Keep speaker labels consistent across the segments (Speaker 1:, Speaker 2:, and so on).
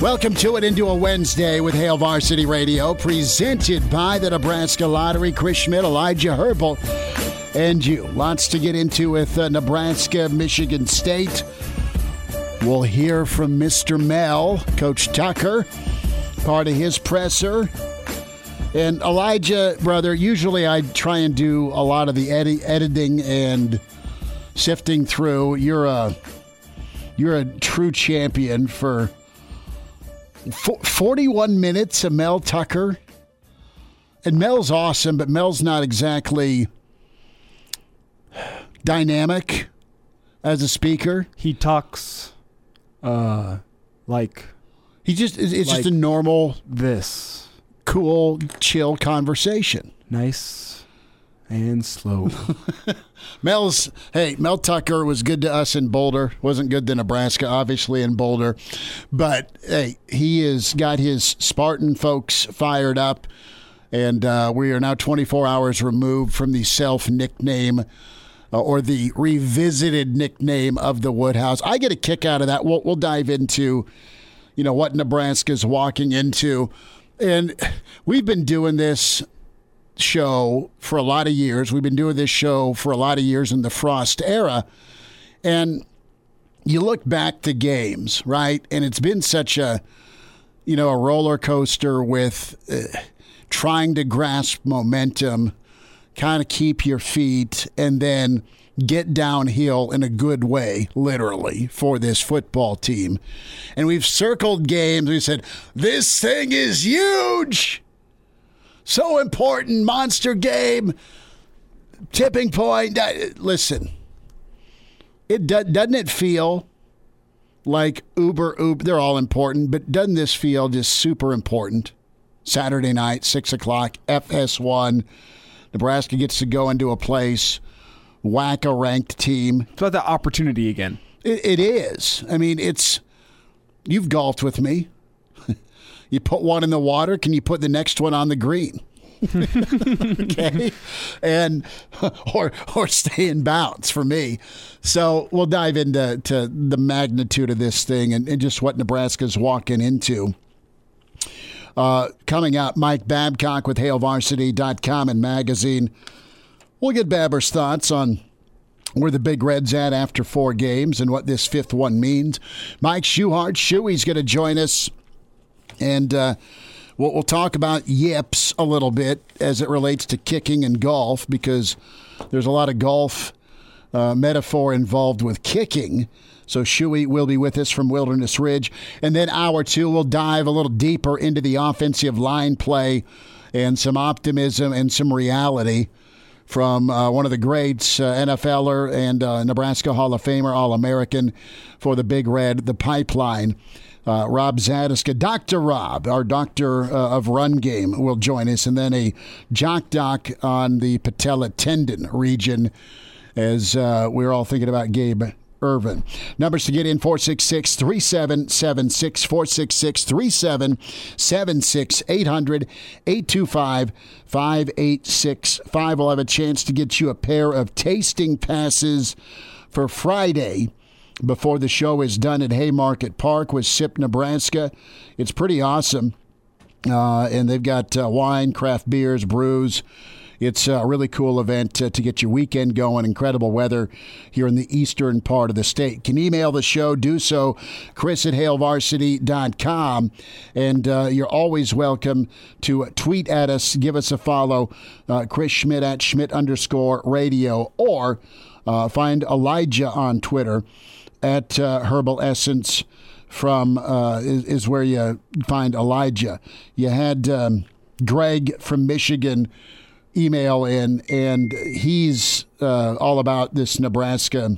Speaker 1: Welcome to it into a Wednesday with Hail Varsity Radio, presented by the Nebraska Lottery. Chris Schmidt, Elijah Herbal, and you. Lots to get into with uh, Nebraska, Michigan State. We'll hear from Mr. Mel, Coach Tucker, part of his presser. And Elijah, brother, usually I try and do a lot of the edi- editing and sifting through. You're a you're a true champion for 41 minutes of Mel Tucker. And Mel's awesome, but Mel's not exactly dynamic as a speaker.
Speaker 2: He talks uh like
Speaker 1: He just it's it's just a normal,
Speaker 2: this.
Speaker 1: cool, chill conversation.
Speaker 2: Nice and slow.
Speaker 1: Mel's hey, Mel Tucker was good to us in Boulder. Wasn't good to Nebraska, obviously in Boulder, but hey, he has got his Spartan folks fired up, and uh, we are now 24 hours removed from the self nickname. Uh, or the revisited nickname of the Woodhouse. I get a kick out of that. We'll, we'll dive into, you know, what Nebraska's walking into. And we've been doing this show for a lot of years. We've been doing this show for a lot of years in the Frost era. And you look back to games, right? And it's been such a, you know, a roller coaster with uh, trying to grasp momentum, kind of keep your feet, and then get downhill in a good way, literally, for this football team. And we've circled games. We said, this thing is huge so important, monster game, tipping point. Listen, it do, doesn't it feel like Uber Uber? They're all important, but doesn't this feel just super important? Saturday night, six o'clock, FS1. Nebraska gets to go into a place, whack a ranked team.
Speaker 2: it's about the opportunity again.
Speaker 1: It, it is. I mean, it's. You've golfed with me. You put one in the water. Can you put the next one on the green? okay, and or or stay in bounds for me. So we'll dive into to the magnitude of this thing and, and just what Nebraska's walking into. Uh, coming up, Mike Babcock with HailVarsity.com and magazine. We'll get Babber's thoughts on where the Big Red's at after four games and what this fifth one means. Mike Schuhart, Shuey's going to join us, and uh, we'll, we'll talk about yips a little bit as it relates to kicking and golf because there's a lot of golf uh, metaphor involved with kicking. So Shuey will be with us from Wilderness Ridge. And then hour two, we'll dive a little deeper into the offensive line play and some optimism and some reality from uh, one of the greats, uh, NFLer and uh, Nebraska Hall of Famer, All American for the Big Red, the Pipeline. Uh, Rob Zatechka, Dr. Rob, our doctor uh, of run game, will join us, and then a jock doc on the patella tendon region as uh, we're all thinking about Gabe Ervin. Numbers to get in 466 3776 466 3776 800 825 5865. We'll have a chance to get you a pair of tasting passes for Friday before the show is done at Haymarket Park with SIP Nebraska. It's pretty awesome. Uh, and they've got uh, wine, craft beers, brews, It's a really cool event uh, to get your weekend going. Incredible weather here in the eastern part of the state. Can email the show, do so, chris at hailvarsity.com. And uh, you're always welcome to tweet at us, give us a follow, uh, Chris Schmidt at Schmidt underscore radio, or uh, find Elijah on Twitter at uh, Herbal Essence from uh, is, is, where you find Elijah. You had um, Greg from Michigan email in, and he's uh, all about this Nebraska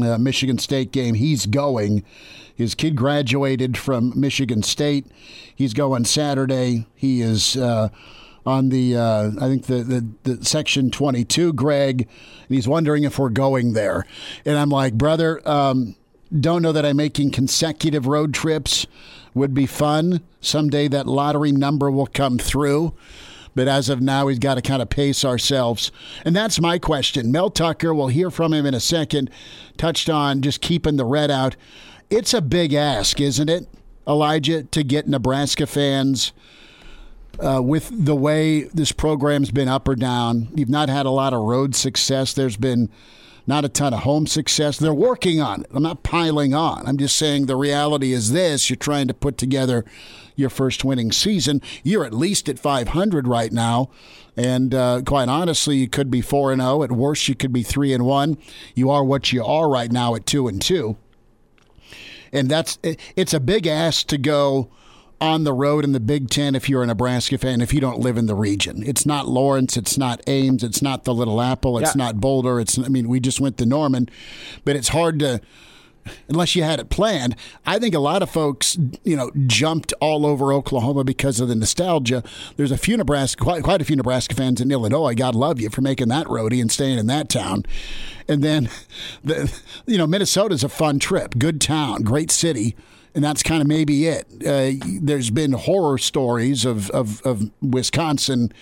Speaker 1: uh, Michigan State game. He's going. His kid graduated from Michigan State. He's going Saturday. He is uh, on the uh, I think the, the, the section 22, Greg, and he's wondering if we're going there. And I'm like, brother, um, don't know that I'm making consecutive road trips would be fun. Someday that lottery number will come through. But as of now, we've got to kind of pace ourselves. And that's my question. Mel Tucker, we'll hear from him in a second, touched on just keeping the red out. It's a big ask, isn't it, Elijah, to get Nebraska fans uh, with the way this program's been up or down. You've not had a lot of road success. There's been not a ton of home success. They're working on it. I'm not piling on. I'm just saying the reality is this you're trying to put together your first winning season. You're at least at 500 right now. And uh, quite honestly, you could be 4 and 0. At worst, you could be 3 and 1. You are what you are right now at 2 and 2. And that's it's a big ask to go on the road in the Big Ten if you're a Nebraska fan, if you don't live in the region. It's not Lawrence, it's not Ames, it's not the Little Apple, it's yeah. not Boulder. It's I mean, we just went to Norman, but it's hard to unless you had it planned. I think a lot of folks, you know, jumped all over Oklahoma because of the nostalgia. There's a few Nebraska, quite, quite a few Nebraska fans in Illinois. God love you for making that roadie and staying in that town. And then, the, you know, Minnesota's a fun trip, good town, great city and that's kind of maybe it. Uh, there's been horror stories of, of, of, Wisconsin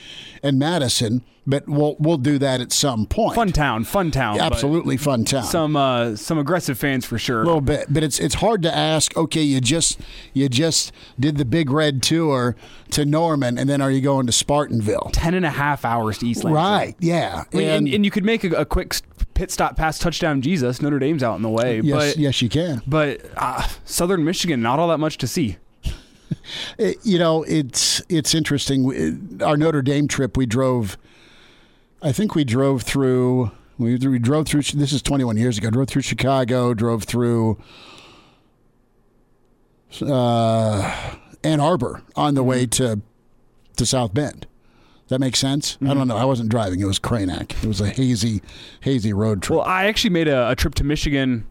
Speaker 1: and Madison, but we'll we'll do that at some point.
Speaker 2: Fun town, fun town,
Speaker 1: absolutely fun town.
Speaker 2: Some uh, some aggressive fans for sure.
Speaker 1: A little bit, but it's it's hard to ask. Okay, you just you just did the Big Red tour to Norman, and then are you going to Spartanville?
Speaker 2: Ten and a half hours to East Lansing.
Speaker 1: Right. Yeah,
Speaker 2: and, and, and you could make a, a quick pit stop past touchdown Jesus. Notre Dame's out in the way.
Speaker 1: Yes,
Speaker 2: but,
Speaker 1: yes, you can.
Speaker 2: But uh, Southern Michigan, not all that much to see.
Speaker 1: It, you know, it's it's interesting. Our Notre Dame trip, we drove. I think we drove through. We, we drove through. This is 21 years ago. Drove through Chicago. Drove through uh, Ann Arbor on the way to to South Bend. That makes sense. Mm-hmm. I don't know. I wasn't driving. It was Cranac. It was a hazy, hazy road trip.
Speaker 2: Well, I actually made a, a trip to Michigan.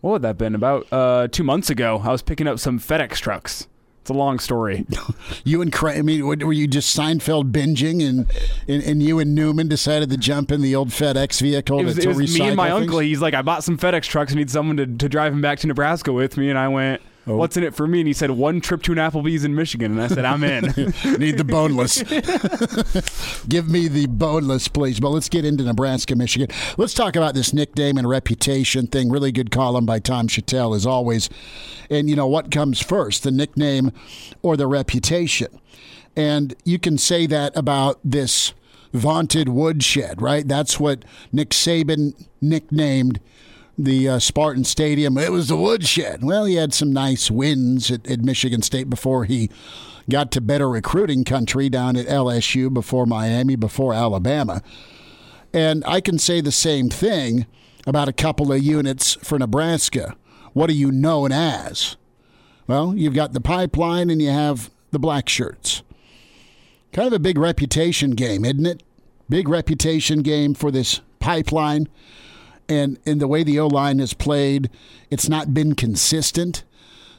Speaker 2: What would that have been? About uh, two months ago. I was picking up some FedEx trucks. It's a long story.
Speaker 1: you and Cra- I mean, were you just Seinfeld binging, and, and, and you and Newman decided to jump in the old FedEx vehicle?
Speaker 2: It was,
Speaker 1: to,
Speaker 2: it was me and my
Speaker 1: things?
Speaker 2: uncle. He's like, I bought some FedEx trucks. I need someone to, to drive him back to Nebraska with me, and I went. Oh. What's in it for me? And he said, one trip to an Applebee's in Michigan. And I said, I'm in.
Speaker 1: Need the boneless. Give me the boneless, please. But let's get into Nebraska, Michigan. Let's talk about this nickname and reputation thing. Really good column by Tom Shatel, as always. And, you know, what comes first, the nickname or the reputation? And you can say that about this vaunted woodshed, right? That's what Nick Saban nicknamed – the uh, Spartan Stadium. It was the woodshed. Well, he had some nice wins at, at Michigan State before he got to better recruiting country down at LSU, before Miami, before Alabama. And I can say the same thing about a couple of units for Nebraska. What are you known as? Well, you've got the pipeline and you have the black shirts. Kind of a big reputation game, isn't it? Big reputation game for this pipeline and in the way the O line has played, it's not been consistent.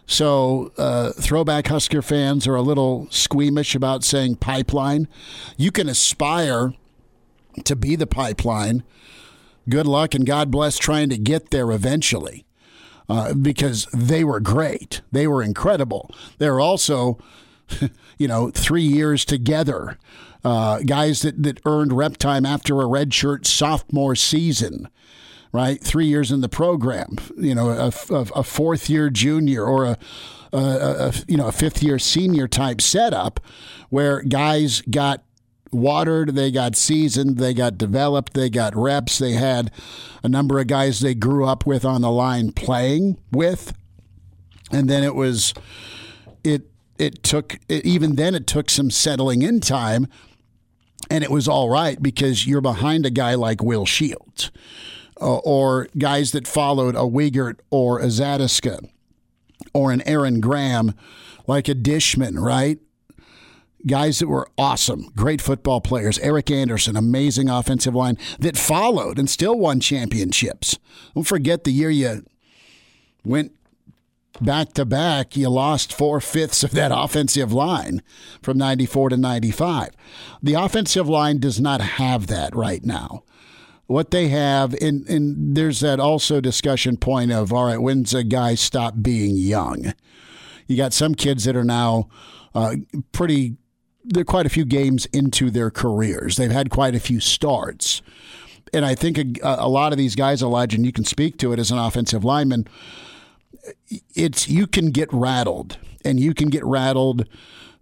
Speaker 1: So, uh, throwback Husker fans are a little squeamish about saying pipeline. You can aspire to be the pipeline. Good luck and God bless trying to get there eventually uh, because they were great. They were incredible. They're also, you know, three years together. Uh, guys that, that earned rep time after a redshirt sophomore season right? Three years in the program, you know, a, a, fourth year junior or a, a, you know a fifth year senior type setup, where guys got watered, they got seasoned, they got developed, they got reps. They had a number of guys they grew up with on the line playing with. And then it was it it took it, even then it took some settling in time and it was all right because you're behind a guy like Will Shields uh, or guys that followed a Wiegert or a Zatechka or an Aaron Graham like a Dishman, right? Guys that were awesome, great football players. Eric Anderson, amazing offensive line that followed and still won championships. Don't forget the year you went back to back, you lost four fifths of that offensive line from 94 to 95. The offensive line does not have that right now. What they have, and, and there's that also discussion point of, all right, when's a guy stop being young? You got some kids that are now uh, pretty, they're quite a few games into their careers. They've had quite a few starts. And I think a, a lot of these guys, Elijah, and you can speak to it as an offensive lineman, it's you can get rattled and you can get rattled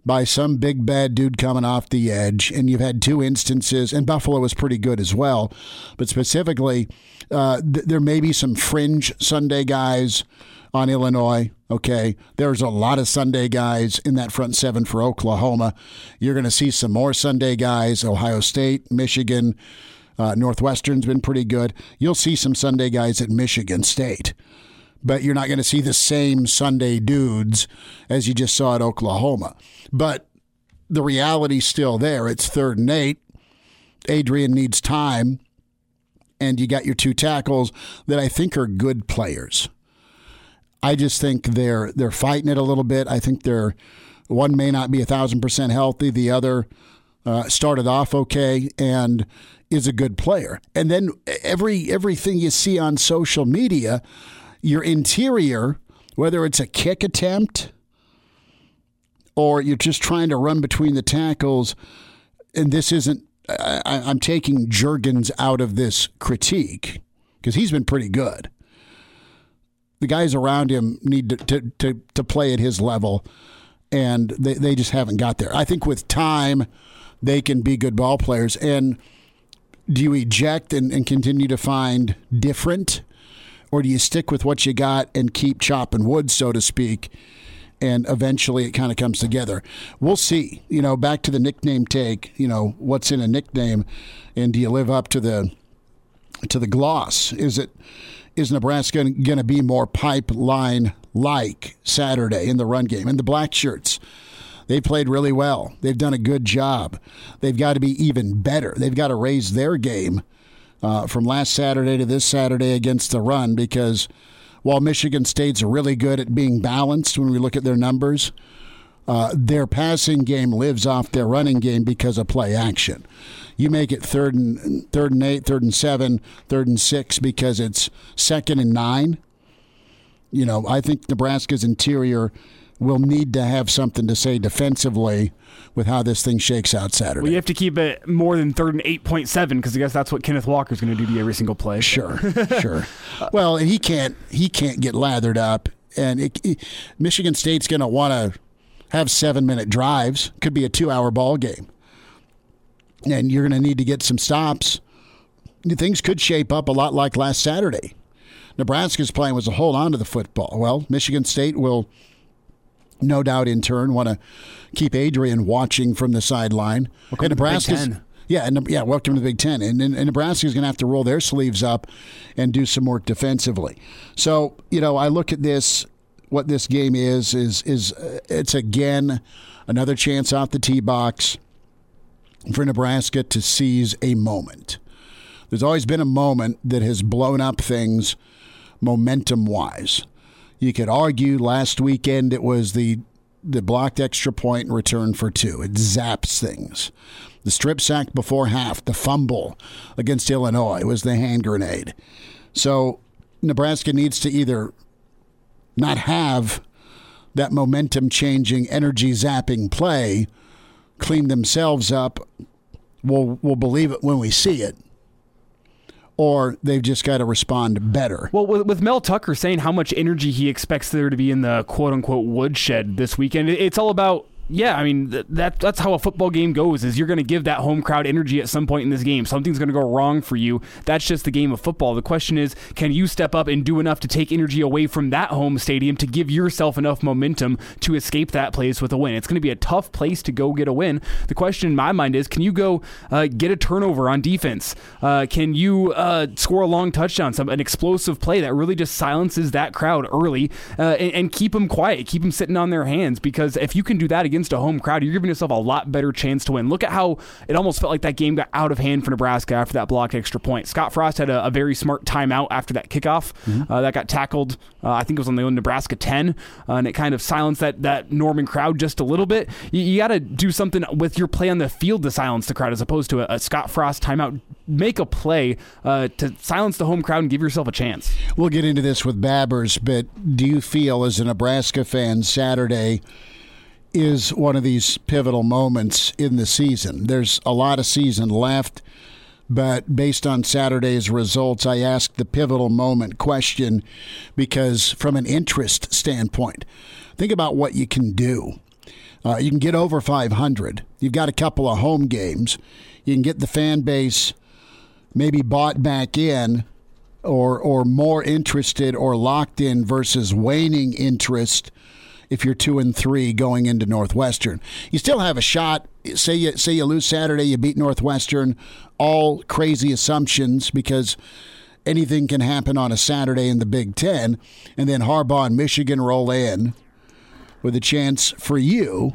Speaker 1: by some big bad dude coming off the edge and you've had two instances and buffalo was pretty good as well. But specifically uh, th- there may be some fringe sunday guys on illinois okay? There's a lot of sunday guys in that front seven for oklahoma. You're going to see some more sunday guys. Ohio state michigan uh, northwestern's been pretty good. You'll see some sunday guys at michigan state but you're not going to see the same Sunday dudes as you just saw at Oklahoma. But the reality's still there. It's third and eight. Adrian needs time, and you got your two tackles that I think are good players. I just think they're they're fighting it a little bit. I think they're one may not be a thousand percent healthy. The other uh, started off okay and is a good player. And then every everything you see on social media your interior, whether it's a kick attempt or you're just trying to run between the tackles, and this isn't, I, am taking Jurgens out of this critique because he's been pretty good. The guys around him need to, to, to, to play at his level, and they, they just haven't got there. I think with time, they can be good ball players. And do you eject and, and continue to find different? Or do you stick with what you got and keep chopping wood, so to speak? And eventually it kind of comes together. We'll see. You know, back to the nickname take. You know, what's in a nickname, and do you live up to the to the gloss? Is it is Nebraska going to be more pipeline like Saturday in the run game? And the black shirts, they played really well. They've done a good job. They've got to be even better. They've got to raise their game uh, from last Saturday to this Saturday against the run because while Michigan State's really good at being balanced when we look at their numbers, uh, their passing game lives off their running game because of play action. You make it third and third and eight, third and seven, third and six because it's second and nine. You know, I think Nebraska's interior will need to have something to say defensively with how this thing shakes out Saturday.
Speaker 2: Well, you have to keep it more than third and 8.7 because I guess that's what Kenneth Walker is going to do to every single play.
Speaker 1: Sure, sure. Well, he can't he can't get lathered up, and it, it, Michigan State's going to want to have seven minute drives. Could be a two hour ball game, and you're going to need to get some stops. Things could shape up a lot like last Saturday. Nebraska's plan was to hold on to the football. Well, Michigan State will no doubt in turn want to keep Adrian watching from the sideline.
Speaker 2: Welcome and Nebraska's
Speaker 1: yeah, and yeah, welcome to the Big Ten. And, and, and Nebraska's going to have to roll their sleeves up and do some work defensively. So you know, I look at this. What this game is is is uh, it's again another chance off the tee box for Nebraska to seize a moment. There's always been a moment that has blown up things momentum wise. You could argue last weekend it was the the blocked extra point return for two. It zaps things. The strip sack before half, the fumble against Illinois was the hand grenade. So Nebraska needs to either not have that momentum changing, energy zapping play, clean themselves up. We'll, we'll believe it when we see it or they've just got to respond better.
Speaker 2: Well, with, with, Mel Tucker saying how much energy he expects there to be in the quote unquote woodshed this weekend, it's all about yeah, I mean th- that that's how a football game goes. Is you're going to give that home crowd energy at some point in this game. Something's going to go wrong for you. That's just the game of football. The question is, can you step up and do enough to take energy away from that home stadium to give yourself enough momentum to escape that place with a win? It's going to be a tough place to go get a win. The question in my mind is, can you go uh, get a turnover on defense? Uh, can you uh, score a long touchdown, some an explosive play that really just silences that crowd early uh, and, and keep them quiet, keep them sitting on their hands? Because if you can do that against a home crowd, you're giving yourself a lot better chance to win. Look at how it almost felt like that game got out of hand for Nebraska after that blocked extra point. Scott Frost had a, a very smart timeout after that kickoff mm-hmm. uh, that got tackled. Uh, I think it was on the own Nebraska 10, uh, and it kind of silenced that, that Norman crowd just a little bit. You, you got to do something with your play on the field to silence the crowd as opposed to a, a Scott Frost timeout. Make a play uh, to silence the home crowd and give yourself a chance.
Speaker 1: We'll get into this with Babbers, but do you feel as a Nebraska fan Saturday? Is one of these pivotal moments in the season. There's a lot of season left, but based on Saturday's results, I asked the pivotal moment question because, from an interest standpoint, think about what you can do. Uh, you can get over 500. You've got a couple of home games. You can get the fan base maybe bought back in or or more interested or locked in versus waning interest if you're two and three going into Northwestern. You still have a shot. Say you say you lose Saturday, you beat Northwestern. All crazy assumptions because anything can happen on a Saturday in the Big Ten, and then Harbaugh and Michigan roll in with a chance for you.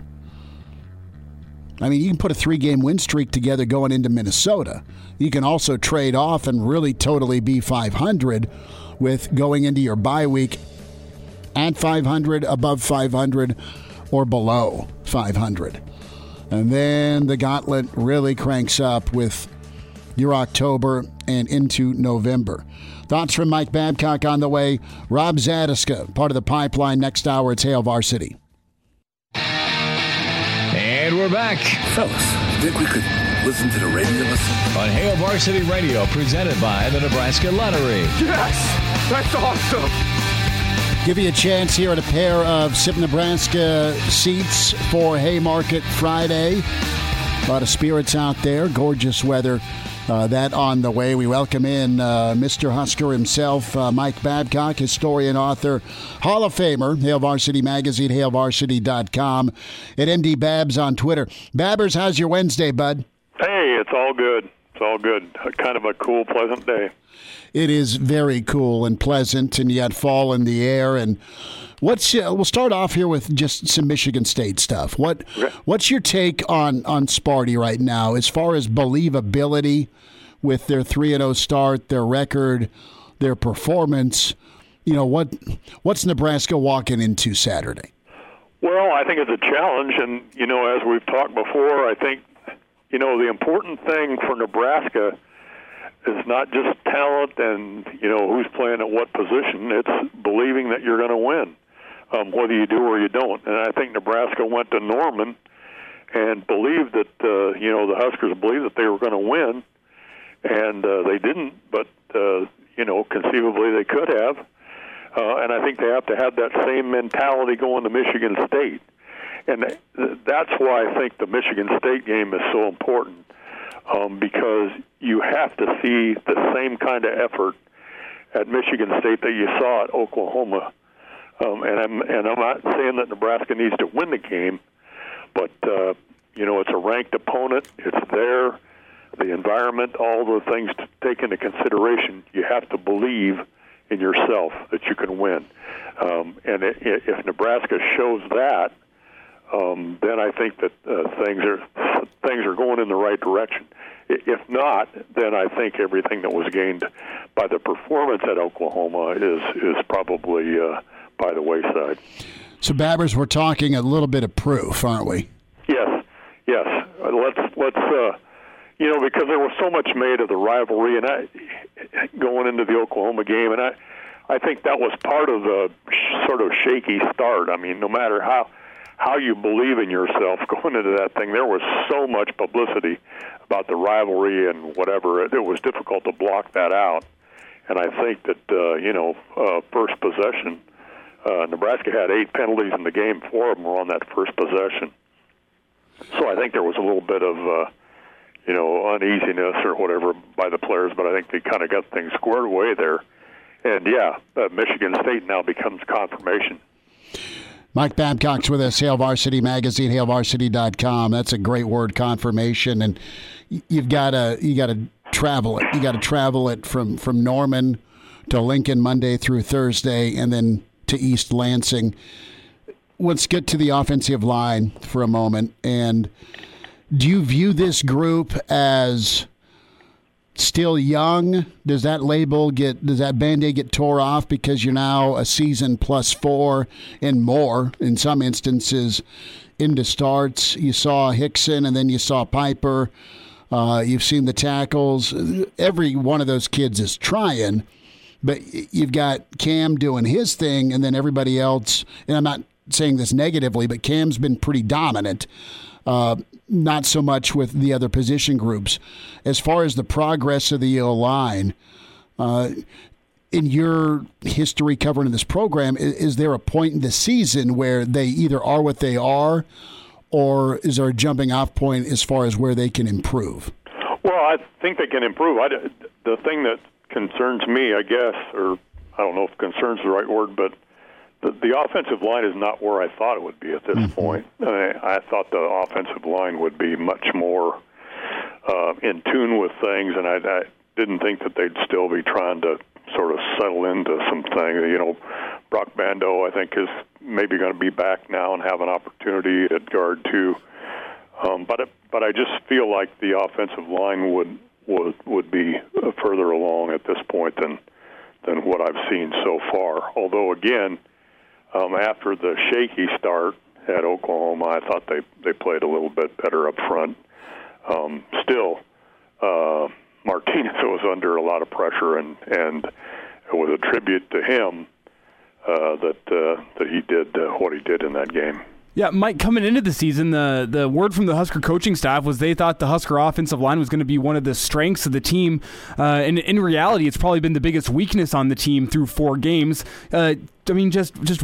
Speaker 1: I mean, you can put a three game win streak together going into Minnesota. You can also trade off and really totally be 500 with going into your bye week at 500, above 500, or below 500. And then the gauntlet really cranks up with your October and into November. Thoughts from Mike Babcock on the way. Rob Zatechka, part of the pipeline. Next hour, it's Hail Varsity.
Speaker 3: And we're back.
Speaker 4: Fellas, think we could listen to the radio listen?
Speaker 3: On Hail Varsity Radio, presented by the Nebraska Lottery.
Speaker 5: Yes! That's awesome!
Speaker 1: Give you a chance here at a pair of SIP Nebraska seats for Haymarket Friday. A lot of spirits out there. Gorgeous weather. Uh, that on the way. We welcome in uh, Mr. Husker himself, uh, Mike Babcock, historian, author, Hall of Famer, Hail Varsity Magazine, HailVarsity.com, at MD Babs on Twitter. Babbers, how's your Wednesday, bud?
Speaker 6: Hey, it's all good. It's all good. Kind of a cool, pleasant day
Speaker 1: it is very cool and pleasant, and yet fall in the air. And what's uh, we'll start off here with just some Michigan State stuff. What what's your take on on Sparty right now as far as believability with their three and zero oh start, their record, their performance? You know what what's Nebraska walking into Saturday?
Speaker 6: Well, I think it's a challenge, and you know, as we've talked before, I think you know the important thing for Nebraska is not just talent and you know who's playing at what position. It's believing that you're going to win, um, whether you do or you don't. And I think Nebraska went to Norman and believed that uh, you know the Huskers believed that they were going to win, and uh, they didn't. But uh, you know conceivably they could have. Uh, and I think they have to have that same mentality going to Michigan State. And that's why I think the Michigan State game is so important um, because you have to see the same kind of effort at Michigan State that you saw at Oklahoma. Um, and I'm and I'm not saying that Nebraska needs to win the game, but uh, you know it's a ranked opponent. It's there, the environment, all the things to take into consideration. You have to believe in yourself that you can win. Um, and it, if Nebraska shows that, um, then I think that uh, things are things are going in the right direction. If not, then I think everything that was gained by the performance at Oklahoma is is probably uh, by the wayside.
Speaker 1: So, Babbers, we're talking a little bit of proof, aren't we?
Speaker 6: Yes, yes. Let's let's uh, you know because there was so much made of the rivalry, and I going into the Oklahoma game, and I I think that was part of the sort of shaky start. I mean, no matter how how you believe in yourself going into that thing. There was so much publicity about the rivalry and whatever. It, it was difficult to block that out. And I think that uh, you know, uh, first possession, uh, Nebraska had eight penalties in the game. Four of them were on that first possession, so I think there was a little bit of uh, you know uneasiness or whatever by the players, but I think they kind of got things squared away there. And yeah, uh, Michigan State now becomes confirmation.
Speaker 1: Mike Babcock's with us, Hail Varsity Magazine, HailVarsity.com. That's a great word, confirmation. And you've got to you got to travel it. You got to travel it from from Norman to Lincoln Monday through Thursday, and then to East Lansing. Let's get to the offensive line for a moment. And do you view this group as still young? Does that label get does that band-aid get tore off because you're now a season plus four and more in some instances into starts? You saw Hickson and then you saw Piper. Uh, you've seen the tackles. Every one of those kids is trying, but you've got Cam doing his thing, and then everybody else. And I'm not saying this negatively, but Cam's been pretty dominant. Uh, not so much with the other position groups. As far as the progress of the O line, uh, in your history covering this program, is, is, there a point in the season where they either are what they are, or is there a jumping off point as far as where they can improve?
Speaker 6: Well, I think they can improve. I, the thing that concerns me, I guess, or I don't know if concerns the right word, but the, the offensive line is not where I thought it would be at this mm-hmm. point. I, I thought the offensive line would be much more uh, in tune with things, and I, I didn't think that they'd still be trying to sort of settle into some things. You know, Broc Bando, I think, is maybe going to be back now and have an opportunity at guard too. Um, but it, but I just feel like the offensive line would would would be further along at this point than than what I've seen so far. Although again, um, after the shaky start at Oklahoma, I thought they they played a little bit better up front. Um, still, uh, Martinez was under a lot of pressure, and and it was a tribute to him uh, that uh, that he did uh, what he did in that game.
Speaker 2: Yeah, Mike, coming into the season, the, the word from the Husker coaching staff was they thought the Husker offensive line was going to be one of the strengths of the team. Uh, and in reality, it's probably been the biggest weakness on the team through four games. Uh, I mean, just just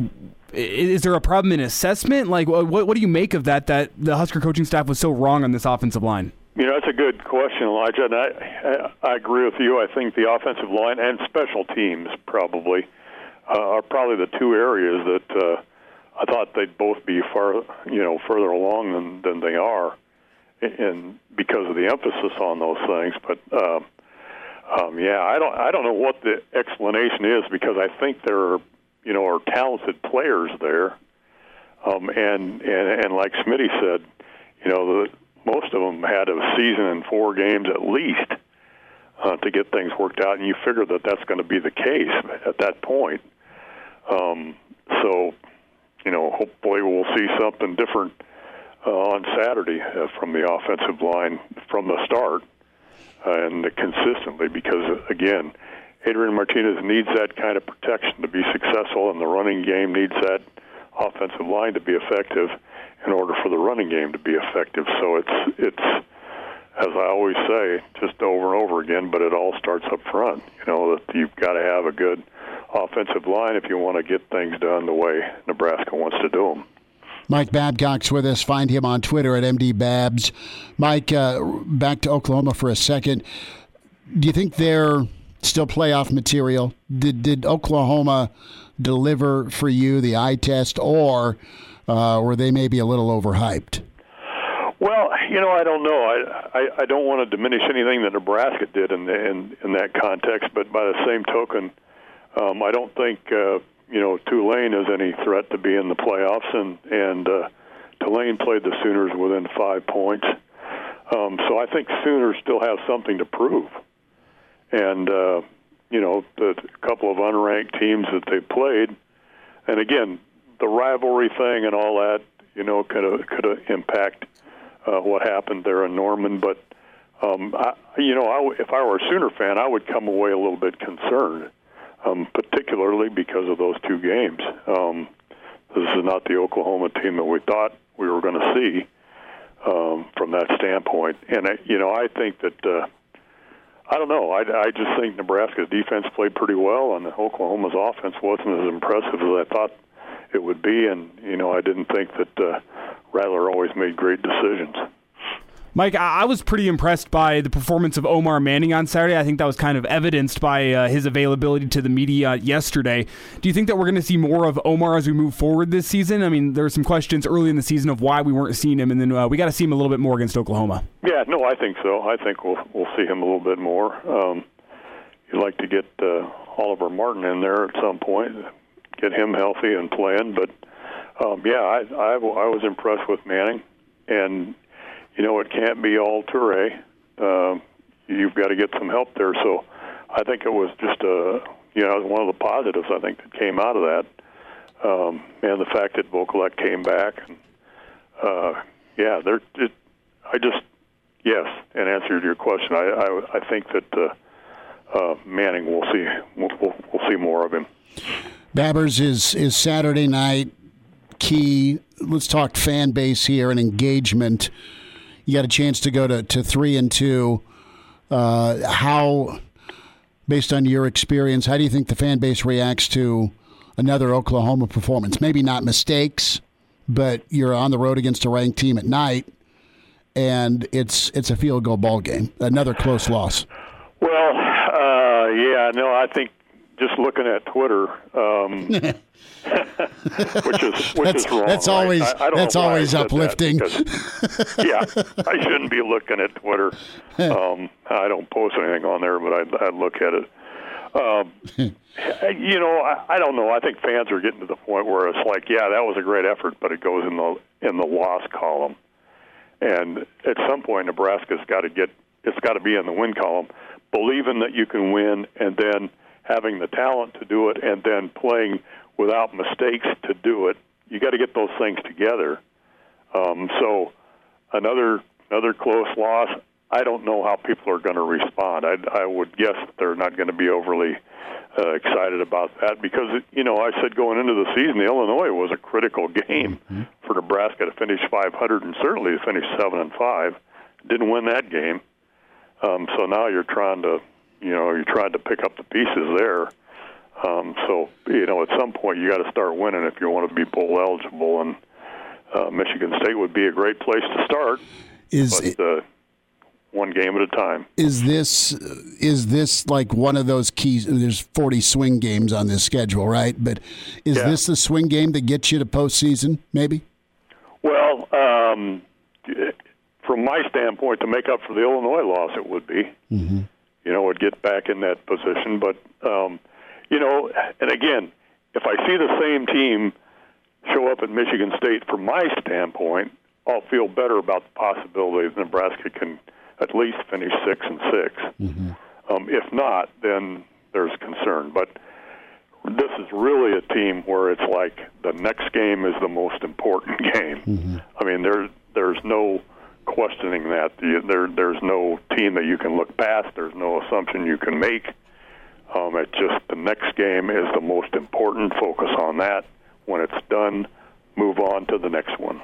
Speaker 2: is there a problem in assessment? Like, what what do you make of that? That the Husker coaching staff was so wrong on this offensive line.
Speaker 6: You know, that's a good question, Elijah, and I I agree with you. I think the offensive line and special teams probably uh, are probably the two areas that. Uh, I thought they'd both be far, you know, further along than than they are, and because of the emphasis on those things. But um, um, yeah, I don't I don't know what the explanation is because I think there are, you know, are talented players there, um, and and and like Smitty said, you know, the, most of them had a season and four games at least uh, to get things worked out, and you figure that that's going to be the case at that point. Um, so you know, hopefully we'll see something different uh, on Saturday uh, from the offensive line from the start uh, and consistently because, again, Adrian Martinez needs that kind of protection to be successful, and the running game needs that offensive line to be effective in order for the running game to be effective. So it's it's as I always say, just over and over again, but it all starts up front. You know that you've got to have a good offensive line if you want to get things done the way Nebraska wants to do them.
Speaker 1: Mike Babcock's with us. Find him on Twitter at MDBabs. Mike, uh, back to Oklahoma for a second. Do you think they're still playoff material? Did did Oklahoma deliver for you the eye test, or uh, were they maybe a little overhyped?
Speaker 6: Well, you know, I don't know. I I, I don't want to diminish anything that Nebraska did in, the, in in that context, but by the same token, um, I don't think uh, you know Tulane is any threat to be in the playoffs, and and uh, Tulane played the Sooners within five points. Um, so I think Sooners still have something to prove, and uh, you know the couple of unranked teams that they played, and again the rivalry thing and all that, you know, could could impact uh, what happened there in Norman, but. Um, I, you know, I, if I were a Sooner fan, I would come away a little bit concerned um, particularly because of those two games. Um, this is not the Oklahoma team that we thought we were going to see um, from that standpoint. And I, you know, I think that uh, I don't know. I, I just think Nebraska's defense played pretty well, and Oklahoma's offense wasn't as impressive as I thought it would be. And you know, I didn't think that uh, Rattler always made great decisions.
Speaker 2: Mike, I was pretty impressed by the performance of Omar Manning on Saturday. I think that was kind of evidenced by uh, his availability to the media yesterday. Do you think that we're going to see more of Omar as we move forward this season? I mean, there were some questions early in the season of why we weren't seeing him, and then uh, we got to see him a little bit more against Oklahoma.
Speaker 6: Yeah, no, I think so. I think we'll we'll see him a little bit more. Um, you'd like to get uh, Oliver Martin in there at some point, get him healthy and playing. But um, yeah, I, I I was impressed with Manning, and you know, it can't be all Toure. Uh, you've got to get some help there. So I think it was just a, you know, one of the positives I think that came out of that. Um, and the fact that Vokolek came back. And, uh, yeah, they're, it, I just, yes, in answer to your question, I, I, I think that uh, uh, Manning, we'll see, we'll, we'll, we'll see more of him.
Speaker 1: Babbers is, is Saturday night key. Let's talk fan base here and engagement you got a chance to go to, to three and two. Uh, how, based on your experience, how do you think the fan base reacts to another Oklahoma performance? Maybe not mistakes, but you're on the road against a ranked team at night, and it's it's a field goal ball game. Another close loss.
Speaker 6: Well, uh, yeah, no, I think just looking at Twitter, um, which is which
Speaker 1: that's,
Speaker 6: is wrong.
Speaker 1: That's always
Speaker 6: I, I
Speaker 1: that's always uplifting.
Speaker 6: Because, yeah, I shouldn't be looking at Twitter. Um, I don't post anything on there, but I, I look at it. Um, you know, I, I don't know. I think fans are getting to the point where it's like, yeah, that was a great effort, but it goes in the in the loss column. And at some point, Nebraska's got to get it's got to be in the win column, believing that you can win, and then having the talent to do it, and then playing without mistakes to do it. You got to get those things together. Um, so another another close loss. I don't know how people are going to respond. I, I would guess that they're not going to be overly uh, excited about that because you know I said going into the season, Illinois was a critical game mm-hmm. for Nebraska to finish 500 and certainly to finish seven and five. Didn't win that game, um, so now you're trying to you know you're trying to pick up the pieces there. Um, so you know, at some point you got to start winning if you want to be bowl eligible, and uh, Michigan State would be a great place to start.
Speaker 1: Is
Speaker 6: but, it, uh, one game at a time.
Speaker 1: Is this is this like one of those keys? There's 40 swing games on this schedule, right? But is yeah. this the swing game that gets you to postseason? Maybe.
Speaker 6: Well, um, from my standpoint, to make up for the Illinois loss, it would be. Mm-hmm. You know, would get back in that position, but. Um, you know, and again, if I see the same team show up at Michigan State, from my standpoint, I'll feel better about the possibility that Nebraska can at least finish six and 6 mm-hmm. um, if not, then there's concern. But this is really a team where it's like the next game is the most important game. Mm-hmm. I mean, there there's no questioning that. There there's no team that you can look past. There's no assumption you can make. Um, it just the next game is the most important. Focus on that. When it's done, move on to the next one.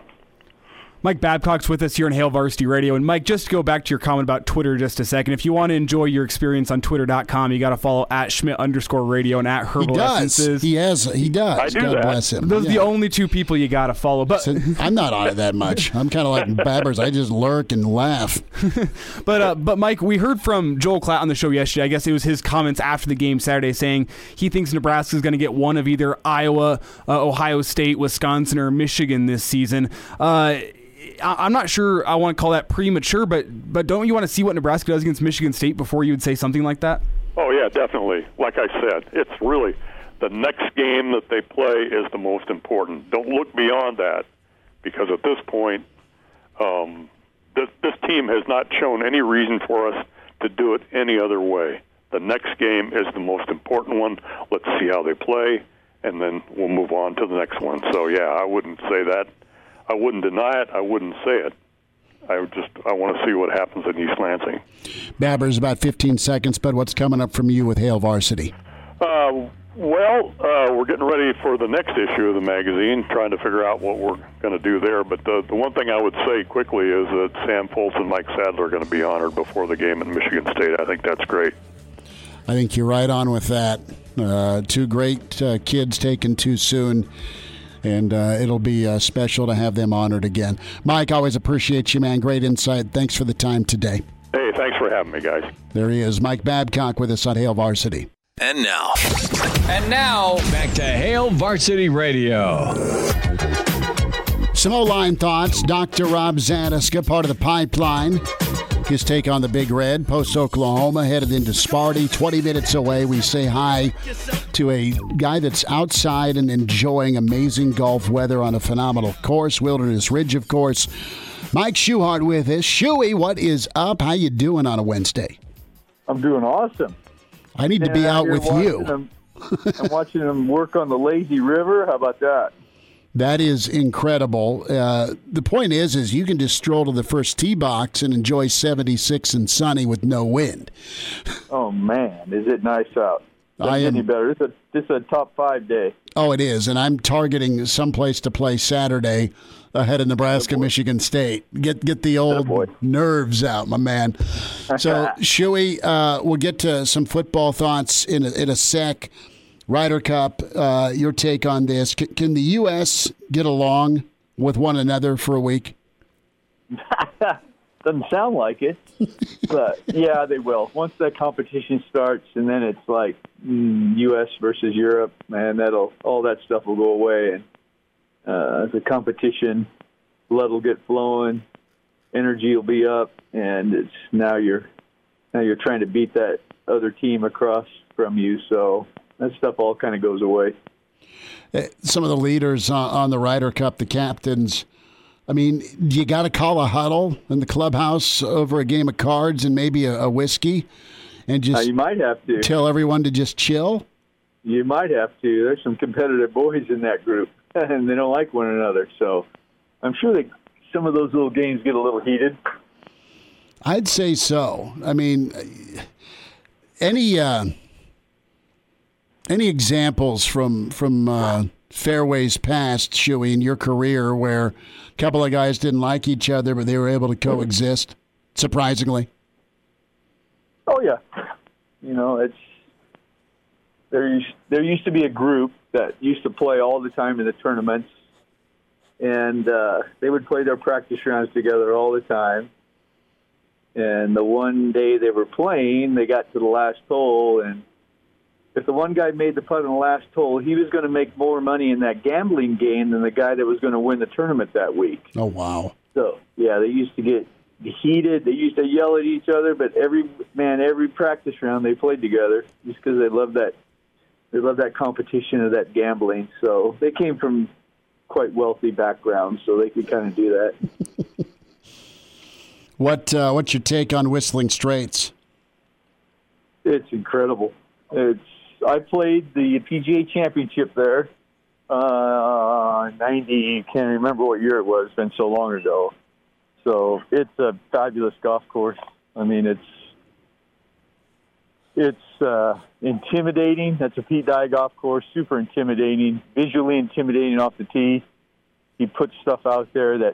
Speaker 2: Mike Babcock's with us here on Hail Varsity Radio. And Mike, just to go back to your comment about Twitter just a second. If you want to enjoy your experience on Twitter.com, you got to follow at Schmidt underscore radio and at Herbal
Speaker 1: he does.
Speaker 2: Essences.
Speaker 1: He has. He does.
Speaker 6: I do
Speaker 1: God
Speaker 6: that.
Speaker 1: bless him.
Speaker 2: Those
Speaker 1: yeah.
Speaker 2: are the only two people you got to follow. But
Speaker 1: so, I'm not on it that much. I'm kind of like Babbers. I just lurk and laugh.
Speaker 2: but uh, but Mike, we heard from Joel Klatt on the show yesterday. I guess it was his comments after the game Saturday saying he thinks Nebraska is going to get one of either Iowa, uh, Ohio State, Wisconsin, or Michigan this season. Uh, I'm not sure I want to call that premature, but but don't you want to see what Nebraska does against Michigan State before you would say something like that?
Speaker 6: Oh yeah, definitely. Like I said, it's really the next game that they play is the most important. Don't look beyond that, because at this point, um, this, this team has not shown any reason for us to do it any other way. The next game is the most important one. Let's see how they play, and then we'll move on to the next one. So yeah, I wouldn't say that I wouldn't deny it. I wouldn't say it. I just I want to see what happens in East Lansing.
Speaker 1: Babbers, about 15 seconds, but what's coming up from you with Hail Varsity?
Speaker 6: Uh, well, uh, we're getting ready for the next issue of the magazine, trying to figure out what we're going to do there. But the, the one thing I would say quickly is that Sam Foltz and Mike Sadler are going to be honored before the game in Michigan State. I think that's great.
Speaker 1: I think you're right on with that. Uh, two great uh, kids taken too soon and uh, it'll be uh, special to have them honored again. Mike, always appreciate you, man. Great insight. Thanks for the time today.
Speaker 6: Hey, thanks for having me, guys.
Speaker 1: There he is, Mike Babcock with us on Hail Varsity.
Speaker 3: And now. And now, back to Hail Varsity Radio.
Speaker 1: Some O-line thoughts. Dr. Rob Zatechka, part of the pipeline. His take on the Big Red, post Oklahoma, headed into Sparty. 20 minutes away, we say hi to a guy that's outside and enjoying amazing golf weather on a phenomenal course, Wilderness Ridge, of course. Mike Schuchart with us. Shuey, what is up? How you doing on a Wednesday?
Speaker 7: I'm doing awesome.
Speaker 1: I need to be out with you.
Speaker 7: Them, I'm watching them work on the lazy river. How about that?
Speaker 1: That is incredible. Uh, the point is, is you can just stroll to the first tee box and enjoy 76 and sunny with no wind.
Speaker 7: Oh man, is it nice out?
Speaker 1: I
Speaker 7: am, any better. It's a this is a top five day.
Speaker 1: Oh, it is, and I'm targeting someplace to play Saturday ahead of Nebraska, Michigan State. Get get the old nerves out, my man. So, Shuey, uh, we'll get to some football thoughts in a, in a sec. Ryder Cup, uh, your take on this? Can, can the U.S. get along with one another for a week?
Speaker 7: Doesn't sound like it, but yeah, they will. Once that competition starts, and then it's like mm, U.S. versus Europe, man, that'll all that stuff will go away, and uh, the competition, blood will get flowing, energy will be up, and it's now you're now you're trying to beat that other team across from you, so that stuff all kind of goes away.
Speaker 1: Uh, Some of the leaders on the Ryder Cup, the captains. I mean, you got to call a huddle in the clubhouse over a game of cards and maybe a, a whiskey, and
Speaker 7: Uh,
Speaker 1: just
Speaker 7: you might have to.
Speaker 1: tell everyone to just chill.
Speaker 7: You might have to. There's some competitive boys in that group, and they don't like one another. So I'm sure that some of those little games get a little heated.
Speaker 1: I'd say so. I mean, any uh, any examples from from uh, fairways past, Shuey, in your career where a couple of guys didn't like each other, but they were able to coexist? Surprisingly,
Speaker 7: Oh yeah, you know it's there. Used, there used to be a group that used to play all the time in the tournaments, and uh, they would play their practice rounds together all the time. And the one day they were playing, they got to the last hole, and if the one guy made the putt on the last hole, he was going to make more money in that gambling game than the guy that was going to win the tournament that week.
Speaker 1: oh wow,
Speaker 7: So yeah, they used to get heated. They used to yell at each other, but every man, every practice round they played together just because they loved that. They loved that competition of that gambling. So they came from quite wealthy backgrounds, so they could kind of do that.
Speaker 1: what uh, what's your take on Whistling Straits?
Speaker 7: It's incredible. It's I played the PGA Championship there. Uh, ninety can't remember what year it was. It's been so long ago. So it's a fabulous golf course. I mean, it's it's uh, intimidating. That's a Pete Dye golf course. Super intimidating, visually intimidating off the tee. He puts stuff out there that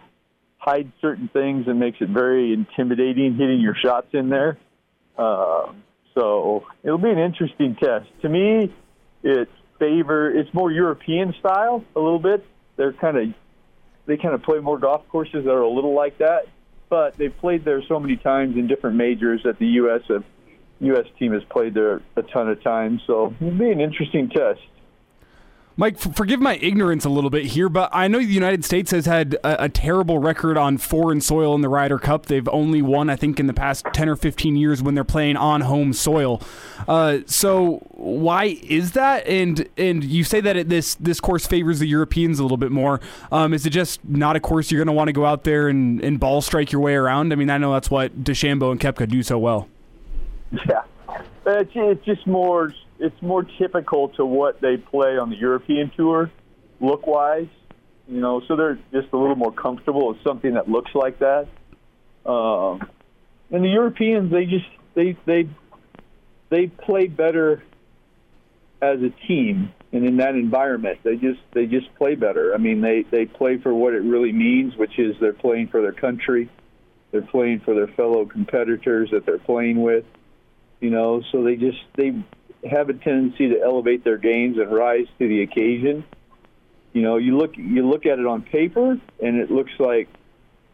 Speaker 7: hides certain things and makes it very intimidating hitting your shots in there. Uh, so it'll be an interesting test. To me, it's favor. It's more European style a little bit. They're kind of they kind of play more golf courses that are a little like that, but they've played there so many times in different majors that the U.S. Have, uh, U.S. team has played there a ton of times. So it'll be an interesting test.
Speaker 2: Mike, f- forgive my ignorance a little bit here, but I know the United States has had a, a terrible record on foreign soil in the Ryder Cup. They've only won, I think, in the past 10 or 15 years when they're playing on home soil. Uh, so why is that? And and you say that it, this this course favors the Europeans a little bit more. Um, is it just not a course you're going to want to go out there and, and ball strike your way around? I mean, I know that's what DeChambeau and Koepka do so well.
Speaker 7: Yeah, it's, it's just more. It's more typical to what they play on the European tour, look wise. You know, so they're just a little more comfortable with something that looks like that. Um, and the Europeans, they just they they they play better as a team and in that environment. They just they just play better. I mean, they they play for what it really means, which is they're playing for their country. They're playing for their fellow competitors that they're playing with. You know, so they just they have a tendency to elevate their games and rise to the occasion. You know, you look you look at it on paper, and it looks like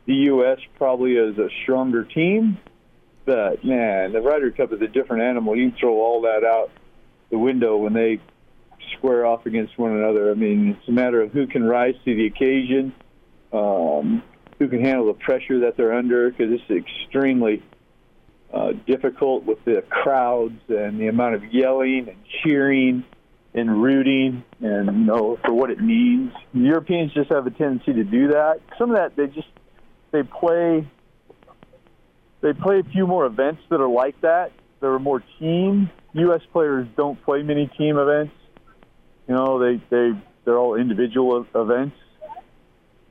Speaker 7: the U.S. probably is a stronger team. But man, the Ryder Cup is a different animal. You throw all that out the window when they square off against one another. I mean, it's a matter of who can rise to the occasion, um, who can handle the pressure that they're under, because it's extremely uh, difficult with the crowds and the amount of yelling and cheering and rooting and you know for what it means. Europeans just have a tendency to do that. Some of that they just they play they play a few more events that are like that. There are more team. U.S. players don't play many team events. You know, they they they're all individual events.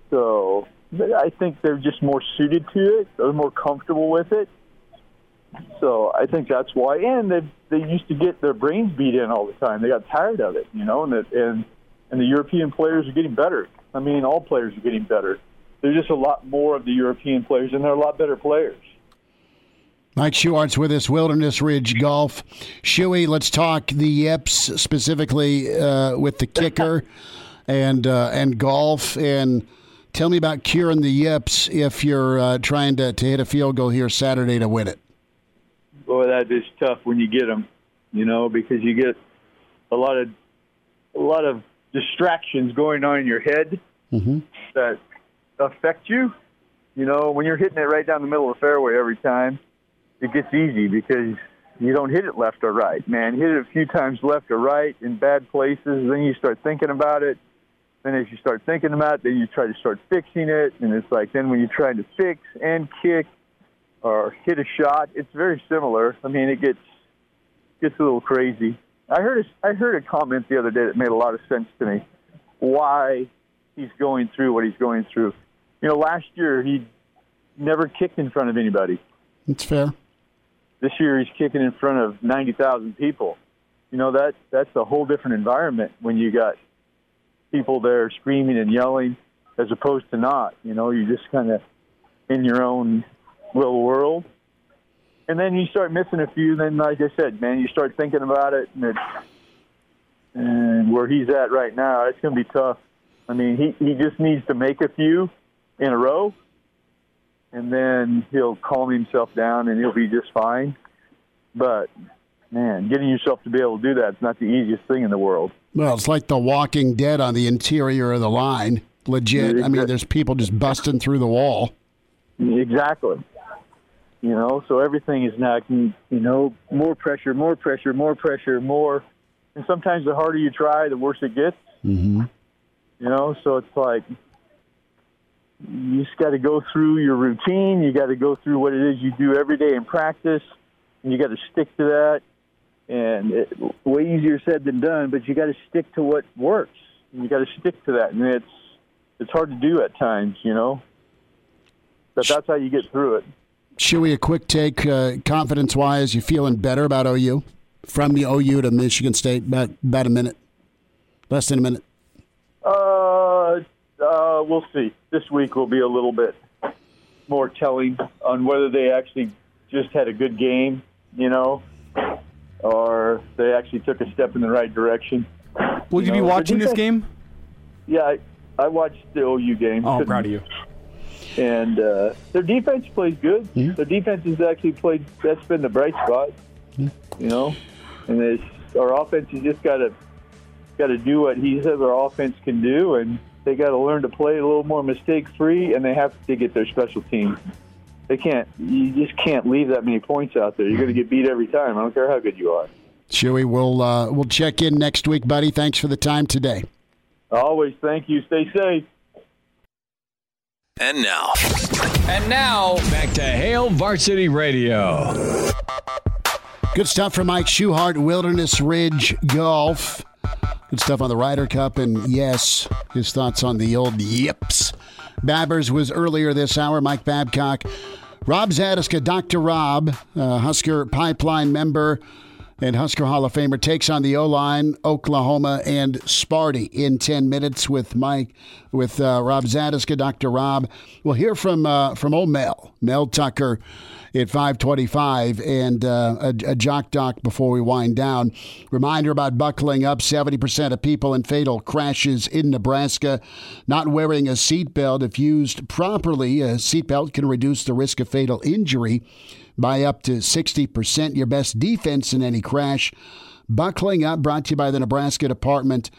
Speaker 7: So I think they're just more suited to it. They're more comfortable with it. So I think that's why. And they they used to get their brains beat in all the time. They got tired of it, you know. And that and and the European players are getting better. I mean, all players are getting better. There's just a lot more of the European players, and they're a lot better players.
Speaker 1: Mike Schuart's with us, Wilderness Ridge Golf. Shuey, let's talk the Yips specifically uh, with the kicker and uh, and golf. And tell me about curing the Yips if you're uh, trying to, to hit a field goal here Saturday to win it.
Speaker 7: Boy, that is tough when you get them, you know, because you get a lot of a lot of distractions going on in your head
Speaker 1: mm-hmm.
Speaker 7: that affect you. You know, when you're hitting it right down the middle of the fairway every time it gets easy because you don't hit it left or right, man. hit it a few times left or right in bad places, then you start thinking about it. Then as you start thinking about it, then you try to start fixing it, and it's like then when you're trying to fix and kick or hit a shot, it's very similar. I mean, it gets gets a little crazy. I heard a, I heard a comment the other day that made a lot of sense to me. Why he's going through what he's going through. You know, last year he never kicked in front of anybody.
Speaker 1: That's fair.
Speaker 7: This year he's kicking in front of 90,000 people. You know that that's a whole different environment when you got people there screaming and yelling as opposed to not. You know, you're just kind of in your own little world. And then you start missing a few. Then, like I said, man, you start thinking about it, and it's and where he's at right now, it's going to be tough. I mean, he he just needs to make a few in a row, and then he'll calm himself down and he'll be just fine. But man, getting yourself to be able to do that is not the easiest thing in the world.
Speaker 1: Well, it's like the Walking Dead on the interior of the line. Legit. I mean, there's people just busting through the wall.
Speaker 7: Exactly. You know, so everything is now, you know, more pressure, more pressure, more pressure, more. And sometimes the harder you try, the worse it gets.
Speaker 1: Mm-hmm.
Speaker 7: You know, so it's like you just got to go through your routine. You got to go through what it is you do every day in practice, and you got to stick to that. And it, way easier said than done, but you got to stick to what works. And you got to stick to that, and it's it's hard to do at times, you know. But that's how you get through it.
Speaker 1: Shuey, a quick take, uh, confidence wise, you feeling better about OU from the OU to Michigan State? About about a minute, less than a minute.
Speaker 7: Uh, uh, we'll see. This week will be a little bit more telling on whether they actually just had a good game, you know, or they actually took a step in the right direction.
Speaker 2: Will you, you know, be watching this game?
Speaker 7: Yeah, I, I watched the OU game.
Speaker 2: Oh, proud of you.
Speaker 7: And uh, their defense plays good.
Speaker 1: Yeah.
Speaker 7: Their defense has actually played. That's been the bright spot.
Speaker 1: Yeah.
Speaker 7: You know, and it's, our offense has just got to got to do what he says our offense can do, and they got to learn to play a little more mistake free, and they have to get their special teams. They can't. You just can't leave that many points out there. You're going to get beat every time. I don't care how good you are.
Speaker 1: Shuey, we'll uh, we'll check in next week, buddy. Thanks for the time today.
Speaker 7: Always, thank you. Stay safe.
Speaker 4: And now,
Speaker 3: and now back to Hail Varsity Radio.
Speaker 1: Good stuff from Mike Schuart, Wilderness Ridge Golf. Good stuff on the Ryder Cup, and yes, his thoughts on the old yips. Babbers was earlier this hour. Mike Babcock, Rob Zatechka, Dr. Rob, uh, Husker Pipeline member, And Husker Hall of Famer takes on the O line, Oklahoma and Sparty in ten minutes with Mike, with uh, Rob Zatechka, Dr. Rob. We'll hear from uh, from old Mel, Mel Tucker, at five twenty-five, and uh, a, a jock doc before we wind down. Reminder about buckling up: seventy percent of people in fatal crashes in Nebraska not wearing a seatbelt. If used properly, a seatbelt can reduce the risk of fatal injury by up to 60%. Your best defense in any crash. Buckling Up brought to you by the Nebraska Department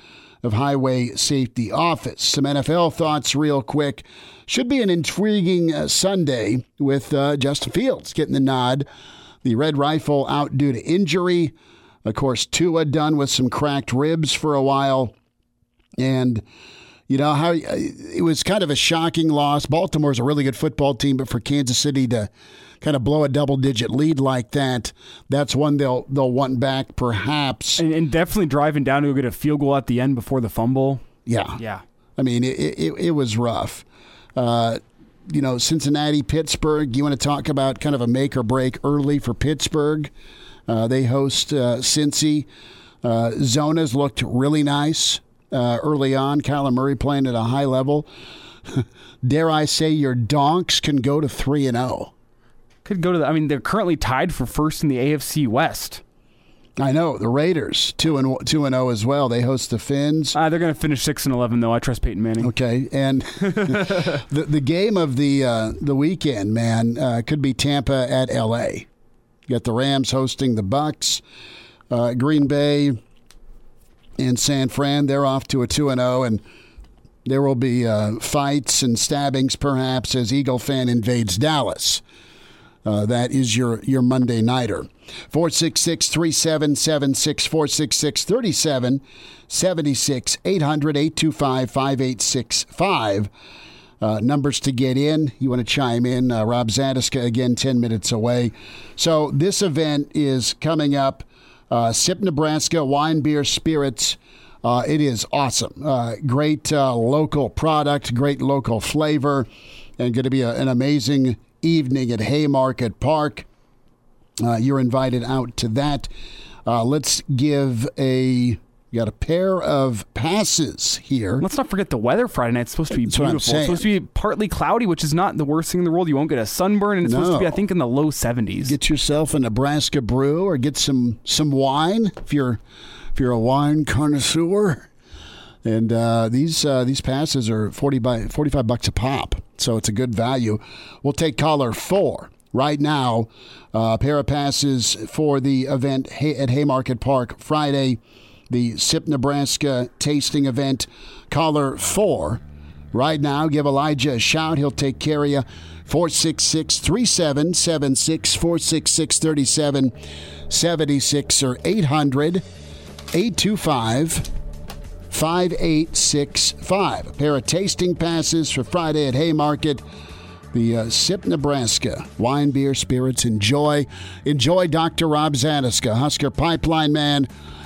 Speaker 1: of Highway Safety Office. Some NFL thoughts, real quick. Should be an intriguing uh, Sunday with uh, Justin Fields getting the nod. The Red Rifle out due to injury. Of course, Tua done with some cracked ribs for a while. And you know how it was kind of a shocking loss. Baltimore's a really good football team, but for Kansas City to kind of blow a double digit lead like that, that's one they'll they'll want back perhaps.
Speaker 2: And, and definitely driving down to get a field goal at the end before the fumble.
Speaker 1: Yeah,
Speaker 2: Yeah.
Speaker 1: I mean it it, it was rough. Uh, you know, Cincinnati, Pittsburgh. You want to talk about kind of a make or break early for Pittsburgh? Uh, they host uh, Cincy. Uh, Zonas looked really nice uh, early on. Kyler Murray playing at a high level. Dare I say your Donks can go to three and oh. zero.
Speaker 2: Could go to the, I mean, they're currently tied for first in the AFC West.
Speaker 1: I know the Raiders two and two and zero as well. They host the Fins.
Speaker 2: Uh, they're going to finish 6 and 11, though. I trust Peyton Manning.
Speaker 1: Okay, and the the game of the uh, the weekend, man, uh, could be Tampa at L.A. You got the Rams hosting the Bucks, uh, Green Bay, and San Fran. They're off to a two and zero, and there will be uh, fights and stabbings, perhaps, as Eagle fan invades Dallas. Uh, that is your, your Monday Nighter. 466 3776 466 3776 800 825 5865. Uh, numbers to get in. You want to chime in. Uh, Rob Zatechka, again, 10 minutes away. So, this event is coming up. Uh, Sip Nebraska Wine, Beer, Spirits. Uh, it is awesome. Uh, great uh, local product, great local flavor, and going to be a, an amazing evening at Haymarket Park. Uh, you're invited out to that. Uh, let's give a. You got a pair of passes here.
Speaker 2: Let's not forget the weather Friday night. It's supposed to be
Speaker 1: That's
Speaker 2: beautiful. It's supposed to be partly cloudy, which is not the worst thing in the world. You won't get a sunburn, and it's supposed to be, I think, in the low 70s.
Speaker 1: Get yourself a Nebraska brew or get some some wine if you're if you're a wine connoisseur. And uh, these uh, these passes are forty by forty five bucks a pop, so it's a good value. We'll take caller four right now. Uh, a pair of passes for the event at Haymarket Park Friday, the Sip Nebraska tasting event. Caller four right now. Give Elijah a shout. He'll take care of you. 466 3776 466 3776 or 800 825 5865. A pair of tasting passes for Friday at Haymarket. The uh, Sip Nebraska wine, beer, spirits. Enjoy. Enjoy Dr. Rob Zatechka, Husker Pipeline Man.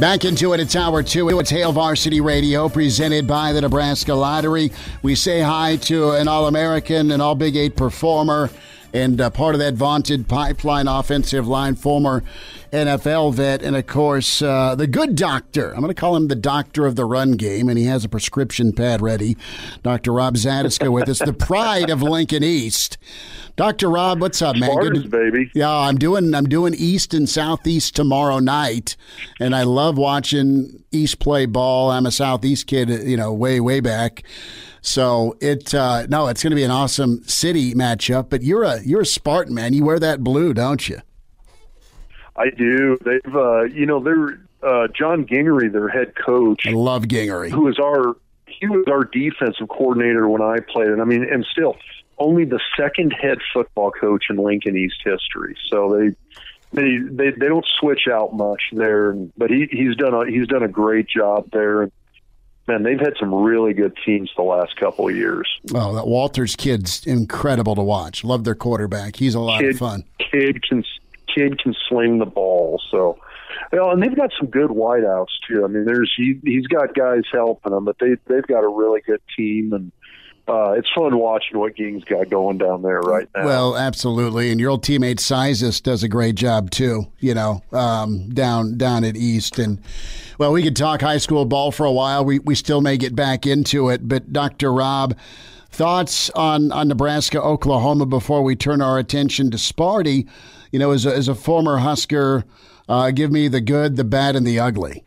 Speaker 1: Back into it, it's hour two. It's Hail Varsity Radio, presented by the Nebraska Lottery. We say hi to an All American, an All Big Eight performer, and uh, part of that vaunted pipeline offensive line, former NFL vet, and of course, uh, the good doctor. I'm going to call him the doctor of the run game, and he has a prescription pad ready. Dr. Rob Zatechka with us, the pride of Lincoln East. Dr. Rob, what's up, man?
Speaker 8: Spartans,
Speaker 1: to-
Speaker 8: baby.
Speaker 1: yeah, I'm doing I'm doing East and Southeast tomorrow night, and I love watching East play ball. I'm a Southeast kid, you know, way way back. So it uh, no, it's going to be an awesome city matchup. But you're a you're a Spartan man. You wear that blue, don't you?
Speaker 8: I do. They've, uh, you know, they're uh, John Gingery, their head coach,
Speaker 1: I love Gingery.
Speaker 8: who was our he was our defensive coordinator when I played, and I mean, and still only the second head football coach in Lincoln East history. So they they they they don't switch out much there, but he he's done a he's done a great job there. Man, they've had some really good teams the last couple of years.
Speaker 1: Oh, that Walters kid's incredible to watch. Love their quarterback. He's a lot
Speaker 8: kid,
Speaker 1: of fun.
Speaker 8: Kid can kid can sling the ball. So, you know, and they've got some good wideouts too. I mean, there's he, he's got guys helping them, but they they've got a really good team and uh, it's fun watching what Ging's got going down there right now.
Speaker 1: Well, absolutely, and your old teammate Sizes does a great job too. You know, um, down down at East, and well, we could talk high school ball for a while. We we still may get back into it, but Dr. Rob. Thoughts on, on Nebraska, Oklahoma before we turn our attention to Sparty? You know, as a, as a former Husker, uh, give me the good, the bad, and the ugly.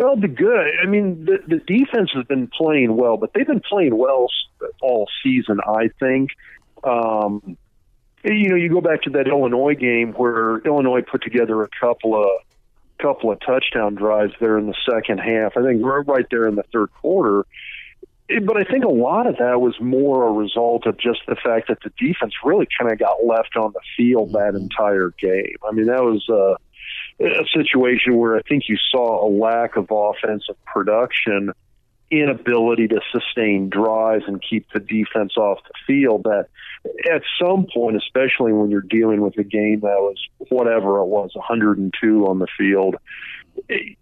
Speaker 8: Well, the good. I mean, the, the defense has been playing well, but they've been playing well all season. I think. Um, you know, you go back to that Illinois game where Illinois put together a couple of couple of touchdown drives there in the second half. I think right there in the third quarter. But I think a lot of that was more a result of just the fact that the defense really kind of got left on the field that entire game. I mean, that was. Uh, a situation where I think you saw a lack of offensive production, inability to sustain drives and keep the defense off the field. That at some point, especially when you're dealing with a game that was whatever it was, 102 on the field,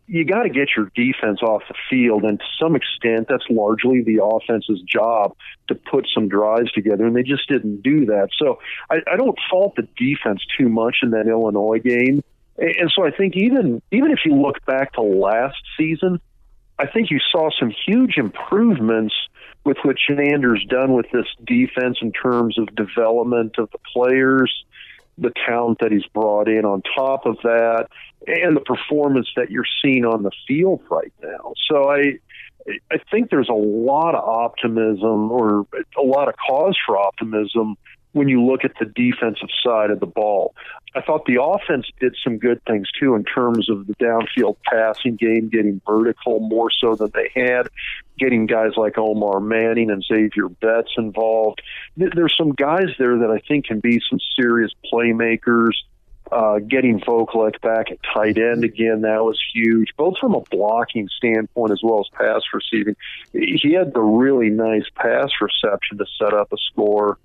Speaker 8: you got to get your defense off the field. And to some extent, that's largely the offense's job to put some drives together. And they just didn't do that. So I, I don't fault the defense too much in that Illinois game. And so I think even even if you look back to last season, I think you saw some huge improvements with what Chinander's done with this defense in terms of development of the players, the talent that he's brought in on top of that, and the performance that you're seeing on the field right now. So I I think there's a lot of optimism or a lot of cause for optimism when you look at the defensive side of the ball. I thought the offense did some good things too in terms of the downfield passing game, getting vertical more so than they had, getting guys like Omar Manning and Xavier Betts involved. There's some guys there that I think can be some serious playmakers. Uh, getting Vokolek back at tight end again, that was huge, both from a blocking standpoint as well as pass receiving. He had the really nice pass reception to set up a score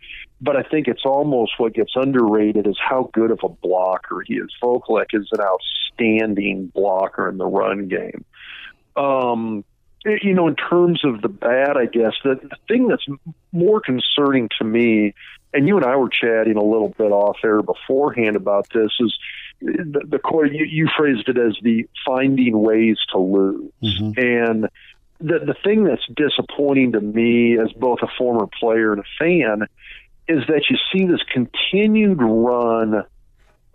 Speaker 8: but I think it's almost what gets underrated is how good of a blocker he is. Vokolek is an outstanding blocker in the run game. Um, you know, in terms of the bad, I guess the, the thing that's more concerning to me, and you and I were chatting a little bit off air beforehand about this, is the, the you, you phrased it as the finding ways to lose, mm-hmm. and the the thing that's disappointing to me as both a former player and a fan is that you see this continued run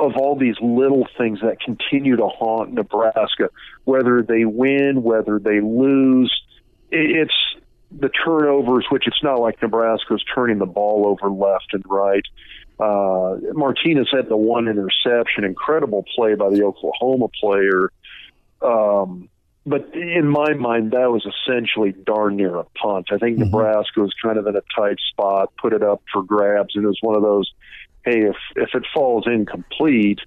Speaker 8: of all these little things that continue to haunt Nebraska, whether they win, whether they lose. It's the turnovers, which it's not like Nebraska's turning the ball over left and right. Uh, Martinez had the one interception, incredible play by the Oklahoma player. Um, but in my mind, that was essentially darn near a punt. I think mm-hmm. Nebraska was kind of in a tight spot, put it up for grabs, and it was one of those, hey, if if it falls incomplete,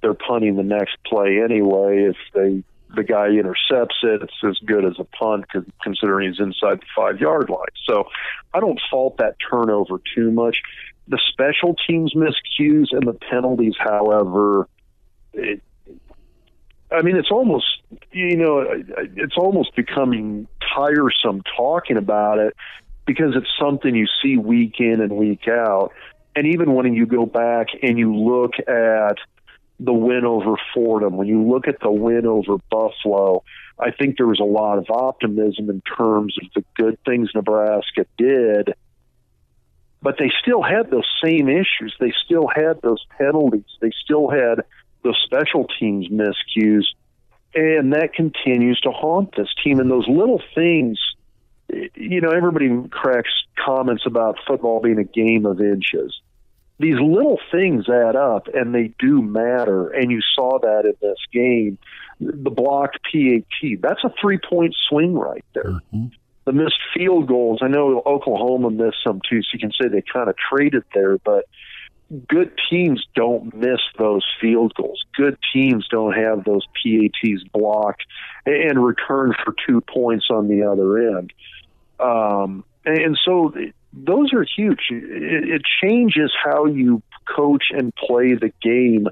Speaker 8: they're punting the next play anyway. If they the guy intercepts it, it's as good as a punt considering he's inside the five yard line. So I don't fault that turnover too much. The special teams miscues and the penalties, however, it, I mean, it's almost you know, it's almost becoming tiresome talking about it because it's something you see week in and week out. And even when you go back and you look at the win over Fordham, when you look at the win over Buffalo, I think there was a lot of optimism in terms of the good things Nebraska did. But they still had those same issues. They still had those penalties. They still had those special teams miscues and that continues to haunt this team. And those little things, you know, everybody cracks comments about football being a game of inches. These little things add up, and they do matter. And you saw that in this game. The blocked PAT, that's a three point swing right there. Mm-hmm. The missed field goals, I know Oklahoma missed some too, so you can say they kind of traded there, but good teams don't miss those field goals. Good teams don't have those PATs blocked and return for two points on the other end. Um, and so those are huge. It, changes how you coach and play the game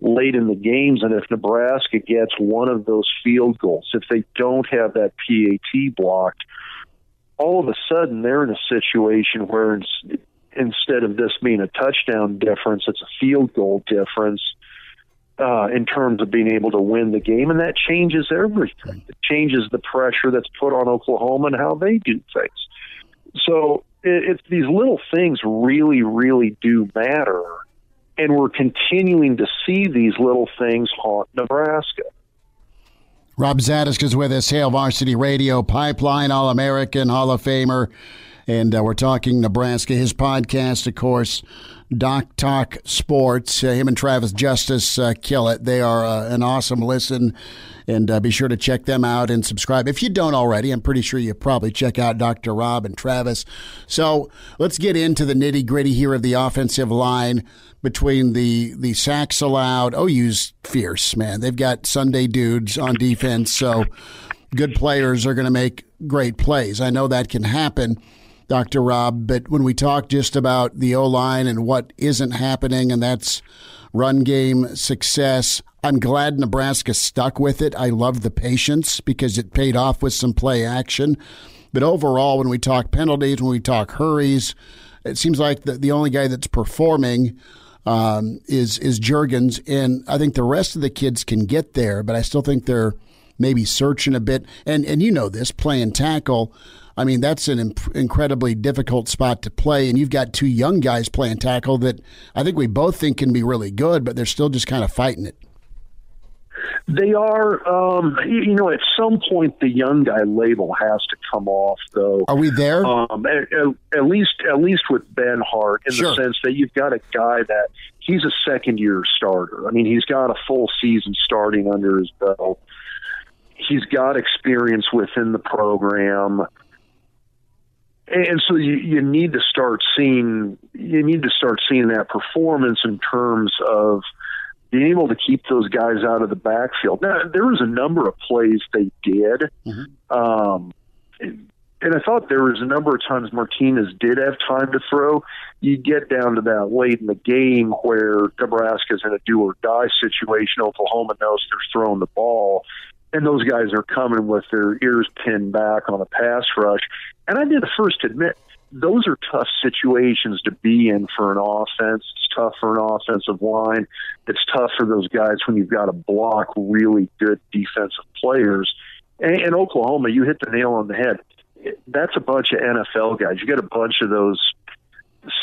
Speaker 8: late in the games. And if Nebraska gets one of those field goals, if they don't have that PAT blocked, all of a sudden they're in a situation where instead of this being a touchdown difference, it's a field goal difference uh, in terms of being able to win the game, and that changes everything. It changes the pressure that's put on Oklahoma and how they do things. So it, it's these little things really, really do matter, and we're continuing to see these little things haunt Nebraska.
Speaker 1: Rob Zatechka is with us, Hail Varsity Radio, Pipeline All American, Hall of Famer. And uh, we're talking Nebraska. His podcast, of course, Doc Talk Sports. Uh, him and Travis Justice uh, kill it. They are uh, an awesome listen. And uh, be sure to check them out and subscribe. If you don't already, I'm pretty sure you probably check out Dr. Rob and Travis. So let's get into the nitty gritty here of the offensive line between the the sacks allowed. OU's fierce, man. They've got Sunday dudes on defense, so good players are going to make great plays. I know that can happen. Dr. Rob, but when we talk just about the O line and what isn't happening, and that's run game success, I'm glad Nebraska stuck with it. I love the patience because it paid off with some play action. But overall, when we talk penalties, when we talk hurries, it seems like the, the only guy that's performing um, is is Jurgens, and I think the rest of the kids can get there, but I still think they're maybe searching a bit. And and you know this playing tackle. I mean, that's an imp- incredibly difficult spot to play, and you've got two young guys playing tackle that I think we both think can be really good, but they're still just kind of fighting it.
Speaker 8: They are, um, you know, at some point the young guy label has to come off, though.
Speaker 1: Are we there?
Speaker 8: Um, at, at, least, at least with Benhart, in sure. the sense that you've got a guy that he's a second year starter. I mean, he's got a full season starting under his belt. He's got experience within the program. And so you, you need to start seeing you need to start seeing that performance in terms of being able to keep those guys out of the backfield. Now, there was a number of plays they did. Mm-hmm. Um, and I thought there was a number of times Martinez did have time to throw. You get down to that late in the game where Nebraska's in a do or die situation. Oklahoma knows they're throwing the ball, and those guys are coming with their ears pinned back on a pass rush. And I did first admit those are tough situations to be in for an offense. It's tough for an offensive line. It's tough for those guys when you've got to block really good defensive players. And, and Oklahoma, you hit the nail on the head. That's a bunch of NFL guys. You got a bunch of those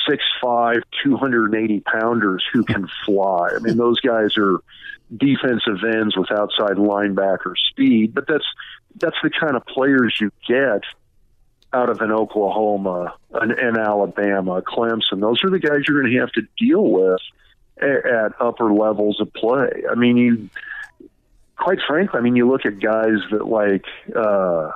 Speaker 8: six five, two hundred and eighty pounders who can fly. I mean, those guys are defensive ends with outside linebacker speed, but that's that's the kind of players you get out of an Oklahoma, an, an Alabama, Clemson. Those are the guys you're going to have to deal with at, at upper levels of play. I mean, you quite frankly, I mean, you look at guys that like uh,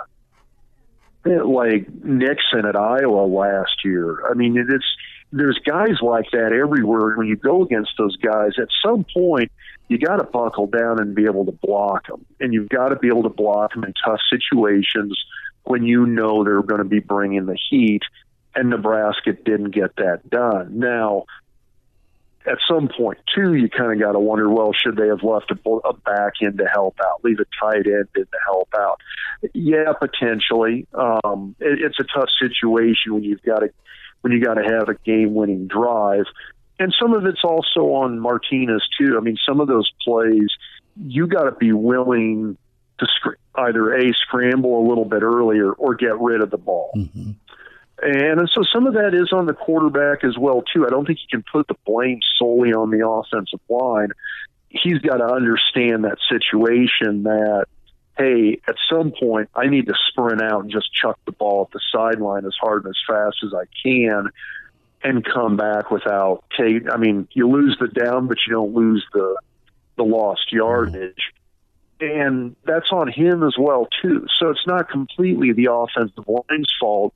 Speaker 8: like Nixon at Iowa last year. I mean, it's there's guys like that everywhere. When you go against those guys, at some point, you got to buckle down and be able to block them, and you've got to be able to block them in tough situations when you know they're going to be bringing the heat, and Nebraska didn't get that done. Now, at some point, too, you kind of got to wonder, well, should they have left a, a back in to help out, leave a tight end in to help out? Yeah, potentially. Um, it, it's a tough situation when you've got to when you got to have a game-winning drive, and some of it's also on Martinez too. I mean, some of those plays you got to be willing to sc- either a scramble a little bit earlier or get rid of the ball. Mm-hmm. And so some of that is on the quarterback as well too. I don't think you can put the blame solely on the offensive line. He's got to understand that situation that hey, at some point I need to sprint out and just chuck the ball at the sideline as hard and as fast as I can and come back without I mean, you lose the down but you don't lose the the lost yardage. And that's on him as well too. So it's not completely the offensive line's fault,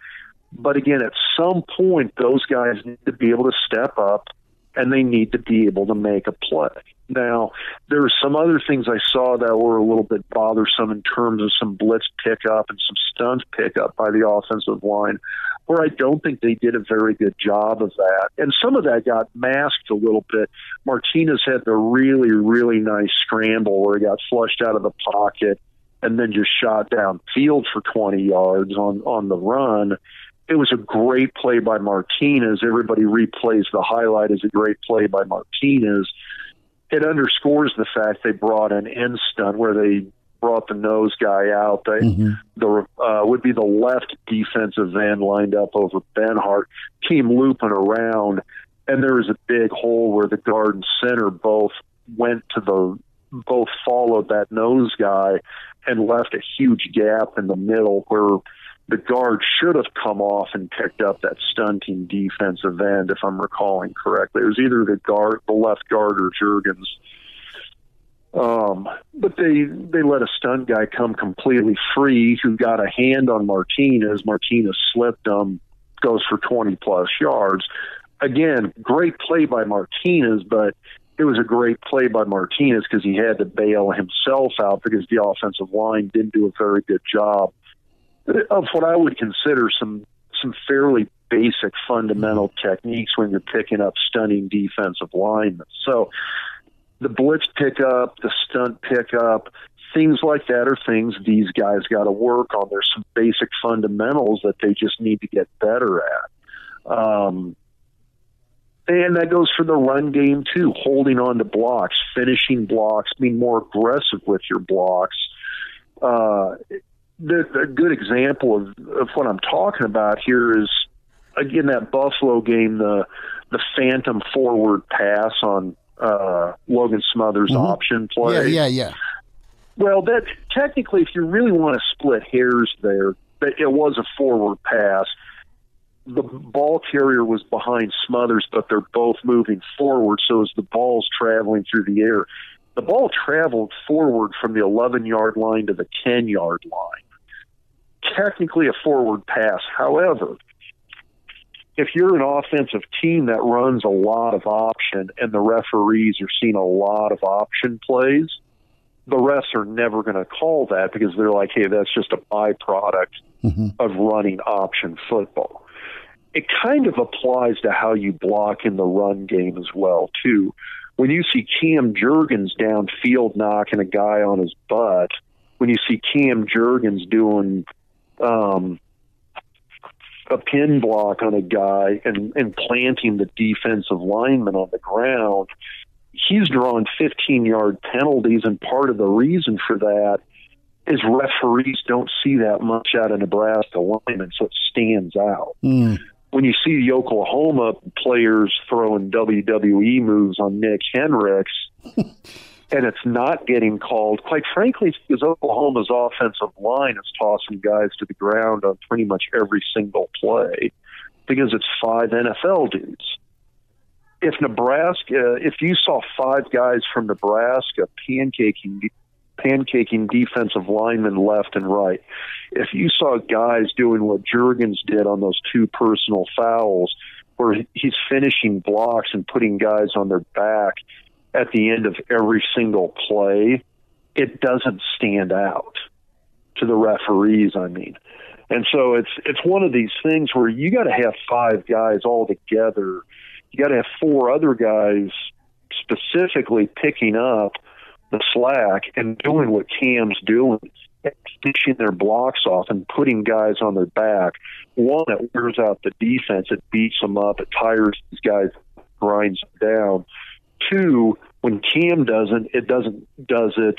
Speaker 8: but again, at some point, those guys need to be able to step up and they need to be able to make a play. Now, there are some other things I saw that were a little bit bothersome in terms of some blitz pickup and some stunt pickup by the offensive line, where I don't think they did a very good job of that. And some of that got masked a little bit. Martinez had the really, really nice scramble where he got flushed out of the pocket and then just shot downfield for 20 yards on, on the run it was a great play by Martinez. Everybody replays the highlight as a great play by Martinez it underscores the fact they brought an end stunt where they brought the nose guy out. They, mm-hmm. The uh, would be the left defensive end lined up over Benhart, team looping around, and there was a big hole where the guard and center both went to the both followed that nose guy and left a huge gap in the middle where the guard should have come off and picked up that stunting defensive end, if I'm recalling correctly. It was either the guard, the left guard, or Jurgens. Um, but they they let a stunt guy come completely free, who got a hand on Martinez. Martinez slipped him, goes for 20 plus yards. Again, great play by Martinez, but it was a great play by Martinez because he had to bail himself out because the offensive line didn't do a very good job of what I would consider some some fairly basic fundamental techniques when you're picking up stunning defensive linemen. So the blitz pickup, the stunt pickup, things like that are things these guys got to work on. There's some basic fundamentals that they just need to get better at. Um, and that goes for the run game too, holding on to blocks, finishing blocks, being more aggressive with your blocks. Uh, a good example of, of what I'm talking about here is again that Buffalo game, the the phantom forward pass on uh, Logan Smothers' mm-hmm. option play.
Speaker 1: Yeah, yeah, yeah.
Speaker 8: Well, that technically, if you really want to split hairs, there, it was a forward pass. The ball carrier was behind Smothers, but they're both moving forward. So as the ball's traveling through the air, the ball traveled forward from the 11 yard line to the 10 yard line technically a forward pass. However, if you're an offensive team that runs a lot of option and the referees are seeing a lot of option plays, the refs are never going to call that because they're like, hey, that's just a byproduct mm-hmm. of running option football. It kind of applies to how you block in the run game as well, too. When you see Cam Jurgens downfield knocking a guy on his butt, when you see Cam Jurgens doing um, a pin block on a guy and, and planting the defensive lineman on the ground, he's drawn 15 yard penalties. And part of the reason for that is referees don't see that much out of Nebraska linemen, so it stands out. Mm. When you see the Oklahoma players throwing WWE moves on Nick Henricks, and it's not getting called, quite frankly, because Oklahoma's offensive line is tossing guys to the ground on pretty much every single play because it's five NFL dudes. If Nebraska, uh, if you saw five guys from Nebraska pancaking pancaking defensive linemen left and right, if you saw guys doing what Jurgens did on those two personal fouls, where he's finishing blocks and putting guys on their back at the end of every single play, it doesn't stand out to the referees, I mean. And so it's it's one of these things where you got to have five guys all together. You got to have four other guys specifically picking up the slack and doing what Cam's doing, finishing their blocks off and putting guys on their back. One, that wears out the defense. It beats them up. It tires these guys, grinds them down. Two, when Cam doesn't, it doesn't does it.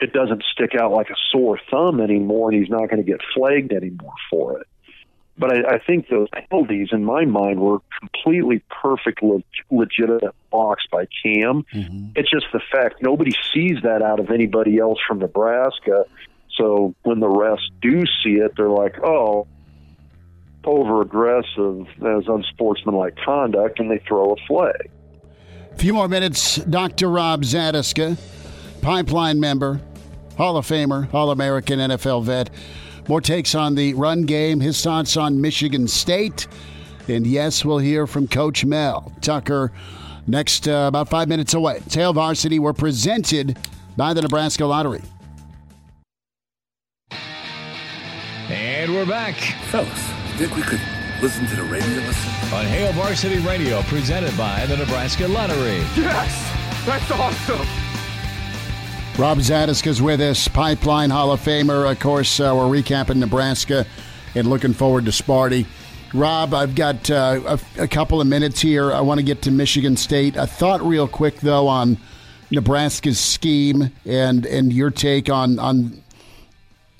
Speaker 8: It doesn't stick out like a sore thumb anymore, and he's not going to get flagged anymore for it. But I, I think those penalties, in my mind, were completely perfect, le- legitimate blocks by Cam. Mm-hmm. It's just the fact nobody sees that out of anybody else from Nebraska. So when the refs do see it, they're like, "Oh, over aggressive as unsportsmanlike conduct," and they throw a flag.
Speaker 1: A few more minutes. Dr. Rob Zatechka, pipeline member, Hall of Famer, All American NFL vet. More takes on the run game, his thoughts on Michigan State, And yes, we'll hear from Coach Mel Tucker next uh, about five minutes away. Hail Varsity were presented by the Nebraska Lottery.
Speaker 3: And we're back
Speaker 4: Fellas, you think we could listen to the radio listen?
Speaker 3: on Hail Varsity Radio, presented by the Nebraska Lottery.
Speaker 5: Yes! That's awesome!
Speaker 1: Rob Zatechka is with us, Pipeline Hall of Famer. Of course, uh, we're recapping Nebraska and looking forward to Sparty. Rob, I've got uh, a, a couple of minutes here. I want to get to Michigan State. I thought real quick though on Nebraska's scheme and and your take on on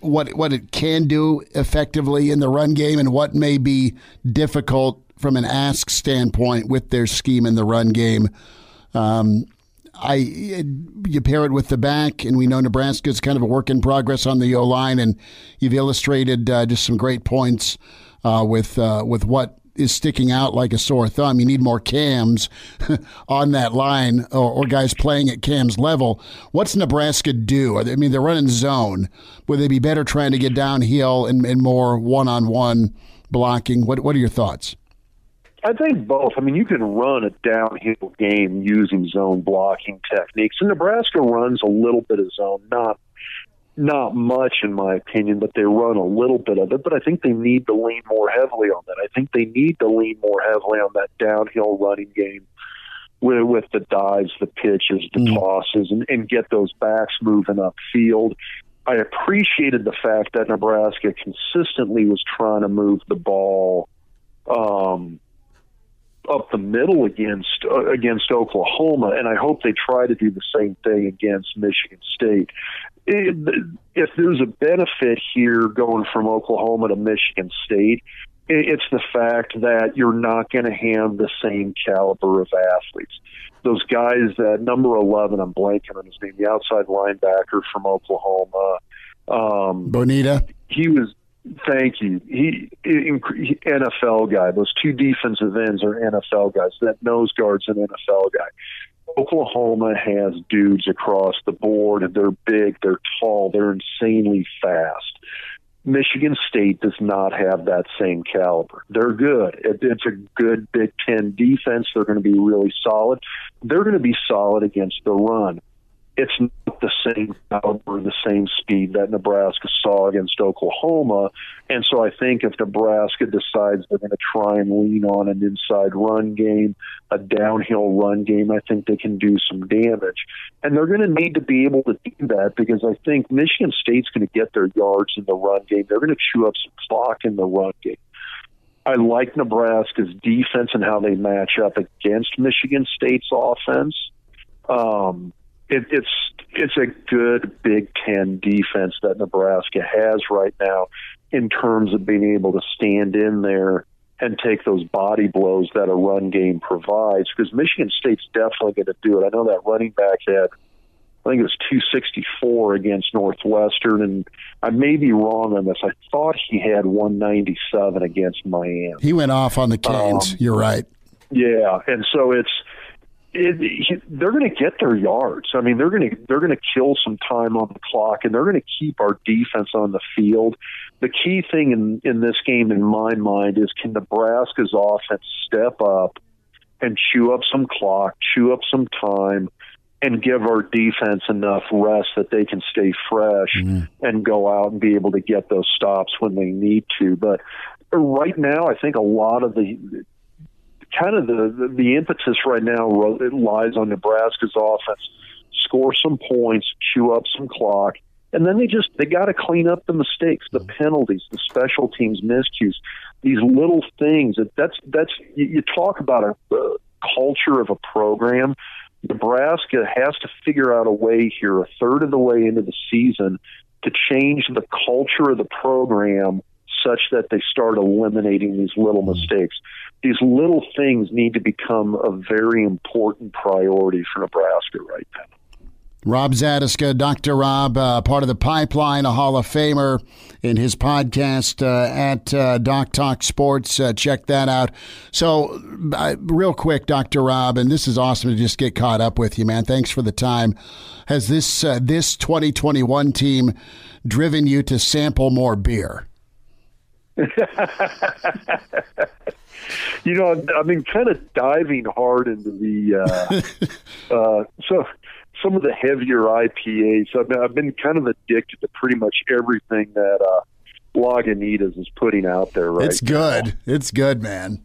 Speaker 1: what what it can do effectively in the run game and what may be difficult from an ask standpoint with their scheme in the run game. Um, I you pair it with the back, and we know Nebraska is kind of a work in progress on the O line, and you've illustrated uh, just some great points uh, with uh, with what is sticking out like a sore thumb. You need more cams on that line, or, or guys playing at Cam's level. What's Nebraska do? I mean, they're running zone. Would they be better trying to get downhill and, and more one on one blocking? What What are your thoughts?
Speaker 8: I think both. I mean, you can run a downhill game using zone blocking techniques, and Nebraska runs a little bit of zone, not not much in my opinion, but they run a little bit of it. But I think they need to lean more heavily on that. I think they need to lean more heavily on that downhill running game with with the dives, the pitches, the
Speaker 1: Mm.
Speaker 8: tosses, and, and get those backs moving upfield. I appreciated the fact that Nebraska consistently was trying to move the ball um, up the middle against uh, against Oklahoma, and I hope they try to do the same thing against Michigan State. If there's a benefit here going from Oklahoma to Michigan State, it's the fact that you're not going to have the same caliber of athletes. Those guys, that number 11, I'm blanking on his name, the outside linebacker from Oklahoma. Um,
Speaker 1: Bonitto.
Speaker 8: he was thank you he, he nfl guy those two defensive ends are nfl guys that nose guard's an nfl guy oklahoma has dudes across the board. They're big they're tall they're insanely fast. Michigan state does not have that same caliber. They're good. It, it's a good big ten defense. They're going to be really solid. They're going to be solid against the run it's not the same caliber, the same speed that Nebraska saw against Oklahoma. And so I think if Nebraska decides they're going to try and lean on an inside run game, a downhill run game, I think they can do some damage. And they're going to need to be able to do that because I think Michigan State's going to get their yards in the run game. They're going to chew up some clock in the run game. I like Nebraska's defense and how they match up against Michigan State's offense. Um, it, it's it's a good Big Ten defense that Nebraska has right now in terms of being able to stand in there and take those body blows that a run game provides. Because Michigan State's definitely going to do it. I know that running back had, I think it was 264 against Northwestern, and I may be wrong on this. I thought he had 197 against Miami.
Speaker 1: He went off on the Canes.
Speaker 8: Um,
Speaker 1: You're right.
Speaker 8: Yeah, and so it's it, they're going to get their yards. I mean, they're going to they're going to kill some time on the clock, and they're going to keep our defense on the field. The key thing in in this game, in my mind, is can Nebraska's offense step up and chew up some clock, chew up some time, and give our defense enough rest that they can stay fresh mm-hmm. and go out and be able to get those stops when they need to. But right now, I think a lot of the kind of the, the impetus right now it lies on Nebraska's offense. Score some points, chew up some clock, and then they just they got to clean up the mistakes, the penalties, the special teams miscues, these little things. That that's that's you, you talk about a, a culture of a program. Nebraska has to figure out a way here, a third of the way into the season, to change the culture of the program such that they start eliminating these little mistakes. These little things need to become a very important priority for Nebraska right now.
Speaker 1: Rob Zatechka, Dr. Rob, uh, part of the pipeline, a Hall of Famer in his podcast uh, at uh, Doc Talk Sports. Uh, check that out. So, uh, real quick, Dr. Rob, and this is awesome to just get caught up with you, man. Thanks for the time. Has this uh, this 2021 team driven you to sample more beer?
Speaker 8: You know, I've, I've been kind of diving hard into the uh, uh, so some of the heavier IPAs. I've been, I've been kind of addicted to pretty much everything that uh, Lagunitas is putting out there right
Speaker 1: It's good. It's good, man.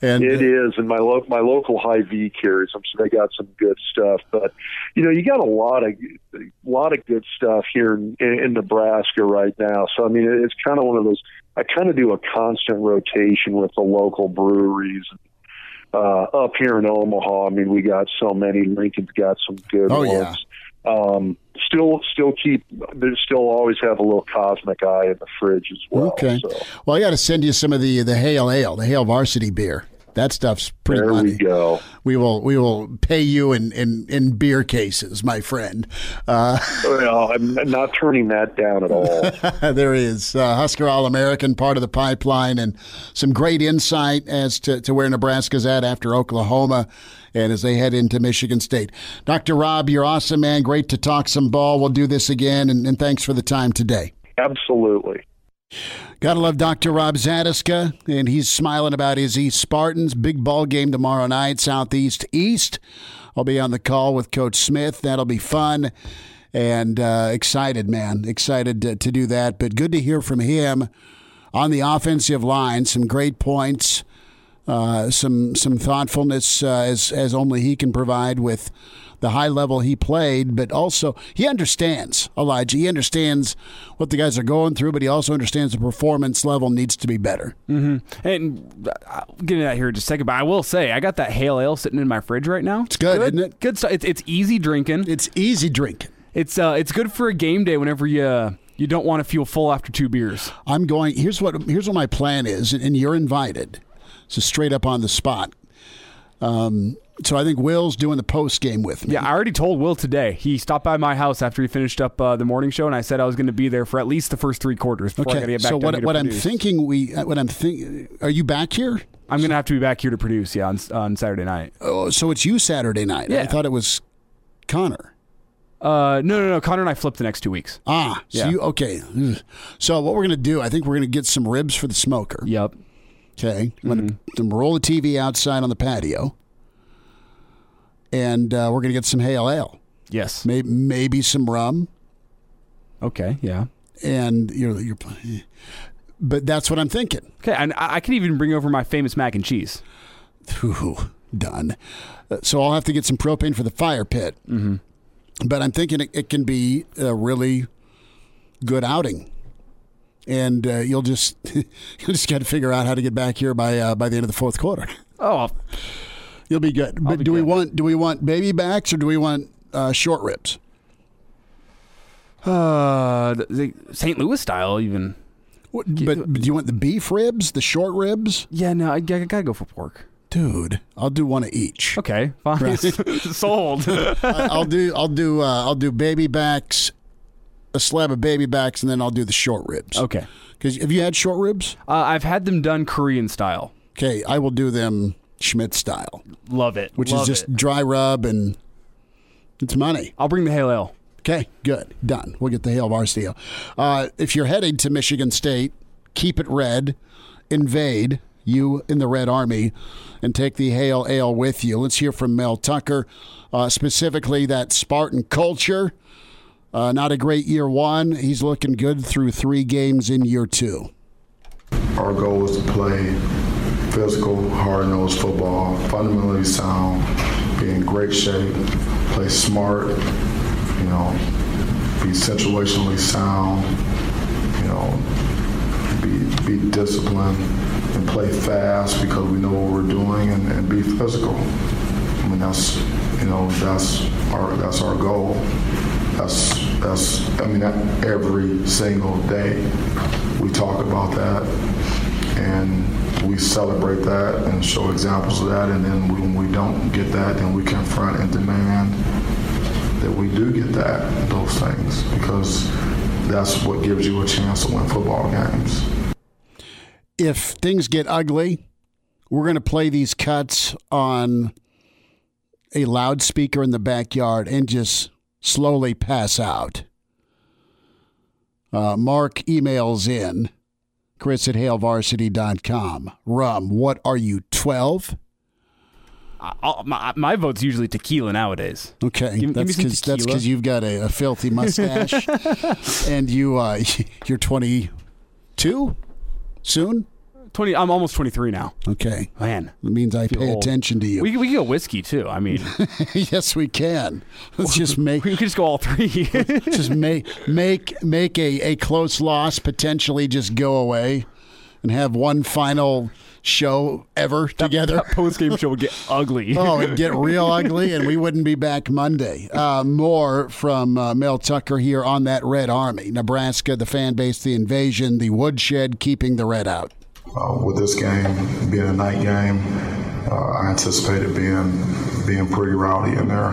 Speaker 1: And
Speaker 8: It is, and my lo- my local Hy-Vee carries them, so they got some good stuff. But you know, you got a lot of a lot of good stuff here in, in Nebraska right now. So I mean, it's kind of one of those. I kind of do a constant rotation with the local breweries. Uh, up here in Omaha, I mean, we got so many. Lincoln's got some good
Speaker 1: Oh,
Speaker 8: ones.
Speaker 1: yeah.
Speaker 8: Um, still, still keep. They still always have a little cosmic eye in the fridge as well.
Speaker 1: Okay.
Speaker 8: So.
Speaker 1: Well, I got to send you some of the the Hale Ale, the Hail Varsity beer. That stuff's pretty
Speaker 8: There
Speaker 1: money.
Speaker 8: we go.
Speaker 1: We will we will pay you in in, in beer cases, my friend. Uh,
Speaker 8: Well, I'm not turning that down at all.
Speaker 1: there is uh, Husker All American part of the pipeline, and some great insight as to, to where Nebraska's at after Oklahoma, and as they head into Michigan State. Dr. Rob, you're awesome, man. Great to talk some ball. We'll do this again, and, and thanks for the time today.
Speaker 8: Absolutely.
Speaker 1: Gotta love Dr. Rob Zatechka, and he's smiling about his East Spartans. Big ball game tomorrow night, Southeast East. I'll be on the call with Coach Smith. That'll be fun. And uh, excited, man. Excited to, to do that. But good to hear from him on the offensive line. Some great points, uh, some some thoughtfulness uh, as as only he can provide with the high level he played, but also he understands, Elijah. He understands what the guys are going through, but he also understands the performance level needs to be better.
Speaker 2: And I'll get into that here in just a second, but I will say I got that Hale Ale sitting in my fridge right now. It's
Speaker 1: good, isn't it?
Speaker 2: Good stuff. It's, it's easy drinking.
Speaker 1: It's easy drinking.
Speaker 2: It's uh, it's good for a game day whenever you uh, you don't want to feel full after two beers.
Speaker 1: I'm going. Here's what here's what my plan is, and you're invited. So straight up on the spot. Um, so I think Will's doing the post game with me.
Speaker 2: Yeah, I already told Will today. He stopped by my house after he finished up uh, the morning show, and I said I was going to be there for at least the first three quarters before I
Speaker 1: Okay.
Speaker 2: get back
Speaker 1: So what
Speaker 2: to
Speaker 1: what I'm thinking we uh, what I'm think are you back here?
Speaker 2: I'm going to have to be back here to produce. Yeah, on, on Saturday night.
Speaker 1: Oh, so it's you Saturday night.
Speaker 2: Yeah.
Speaker 1: I thought it was Connor.
Speaker 2: Uh, no, no, no. Connor and I flipped the next two weeks.
Speaker 1: Ah, so
Speaker 2: Yeah.
Speaker 1: you okay? So what we're gonna do? I think we're gonna get some ribs for the smoker.
Speaker 2: Yep.
Speaker 1: Okay, I'm
Speaker 2: Mm-hmm.
Speaker 1: I'm gonna roll the TV outside on the patio, and uh, we're gonna get some Hale Ale,
Speaker 2: Yes.
Speaker 1: maybe maybe some rum,
Speaker 2: Okay. Yeah.
Speaker 1: and you're you're. But that's what I'm thinking.
Speaker 2: Okay. And I, I can even bring over my famous mac and cheese.
Speaker 1: Ooh, done. Uh, So I'll have to get some propane for the fire pit. Mm-hmm. But I'm thinking it, it can be a really good outing, and uh, you'll just you'll just got to figure out how to get back here by uh, by the end of the fourth quarter.
Speaker 2: Oh,
Speaker 1: You'll be good. But
Speaker 2: be
Speaker 1: do we want do we want baby backs or do we want uh, short ribs?
Speaker 2: uh, the, the St. Louis style even.
Speaker 1: What, but, but do you want the beef ribs, the short ribs?
Speaker 2: Yeah. No, I, I gotta go for pork.
Speaker 1: Dude, I'll do one of each.
Speaker 2: Okay. Fine.
Speaker 1: Right.
Speaker 2: Sold.
Speaker 1: I- I'll do I'll do uh, I'll do baby backs, a slab of baby backs, and then I'll do the short ribs.
Speaker 2: okay.
Speaker 1: Because have you had short ribs?
Speaker 2: Uh, I've had them done Korean style.
Speaker 1: Okay, I will do them Schmidt style,
Speaker 2: Love it.
Speaker 1: which
Speaker 2: Love
Speaker 1: is just
Speaker 2: it.
Speaker 1: dry rub and it's money.
Speaker 2: I'll bring the Hale Ale.
Speaker 1: Okay, good. Done. We'll get the Hail Varsity Ale. Uh, if you're headed to Michigan State, keep it red. Invade, you in the Red Army, and take the Hale Ale with you. Let's hear from Mel Tucker, uh, specifically that Spartan culture. Uh, not a great year one. He's looking good through three games in year two.
Speaker 9: Our goal is to play physical, hard-nosed football, fundamentally sound, be in great shape, play smart, you know, be situationally sound, you know, be, be disciplined and play fast because we know what we're doing and, and be physical. I mean, that's, you know, that's our, that's our goal. That's, that's, I mean, that every single day we talk about that and we celebrate that and show examples of that. And then when we don't get that, then we confront and demand that we do get that, those things, because that's what gives you a chance to win football games.
Speaker 1: If things get ugly, we're going to play these cuts on a loudspeaker in the backyard and just slowly pass out. Uh, Mark emails in Chris at HailVarsity.com. Rum, what are you, 12?
Speaker 2: I, my, my vote's usually tequila nowadays.
Speaker 1: Okay,
Speaker 2: give
Speaker 1: that's because that's because you've got a, a filthy mustache, and you uh, you're 22 soon.
Speaker 2: Twenty. I'm almost 23 now.
Speaker 1: Okay,
Speaker 2: Man,
Speaker 1: that means I
Speaker 2: feel
Speaker 1: pay
Speaker 2: old.
Speaker 1: attention to you.
Speaker 2: we we can go whiskey too. I mean,
Speaker 1: yes, we can. Let's just make
Speaker 2: we could just go all three.
Speaker 1: just make make make a, a close loss potentially just go away, and have one final show ever together.
Speaker 2: Post game show would get ugly.
Speaker 1: Oh, it'd get real ugly, and we wouldn't be back Monday. Uh, more from uh, Mel Tucker here on that Red Army. Nebraska, the fan base, the invasion, the woodshed, keeping the red out.
Speaker 9: Uh, with this game being a night game, uh, I anticipated being being pretty rowdy in there,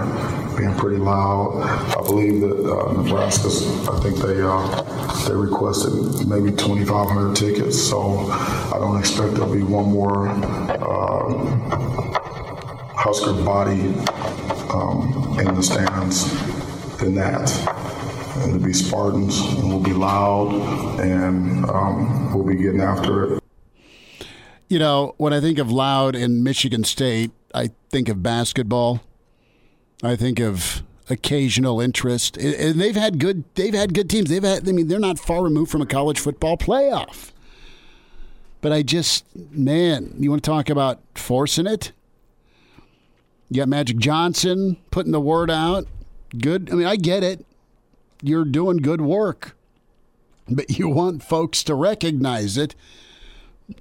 Speaker 9: being pretty loud. I believe that uh, Nebraska's. I think they uh, they requested maybe 2,500 tickets, so I don't expect there'll be one more uh, Husker body um, in the stands than that. It'll be Spartans, and we'll be loud, and um, we'll be getting after it.
Speaker 1: You know, when I think of loud in Michigan State, I think of basketball. I think of occasional interest, and and they've had good. They've had good teams. They've had. I mean, they're not far removed from a college football playoff. But I just, man, you want to talk about forcing it? You got Magic Johnson putting the word out. Good. I mean, I get it. You're doing good work, but you want folks to recognize it.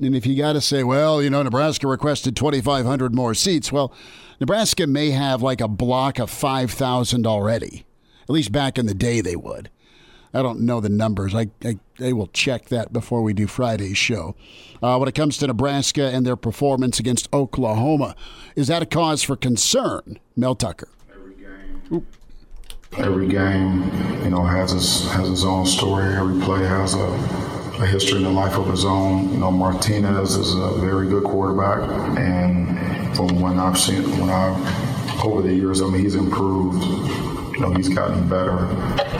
Speaker 1: And if you got to say, well, you know, Nebraska requested 2,500 more seats, well, Nebraska may have like a block of 5,000 already. At least back in the day, they would. I don't know the numbers. I, I, I will check that before we do Friday's show. Uh, when it comes to Nebraska and their performance against Oklahoma, is that a cause for concern, Mel Tucker?
Speaker 9: Every game, you know, has its has its own story. Every play has a, a history and a life of his own. You know, Martinez is a very good quarterback, and from when I've seen when I've over the years, I mean, he's improved. You know, he's gotten better,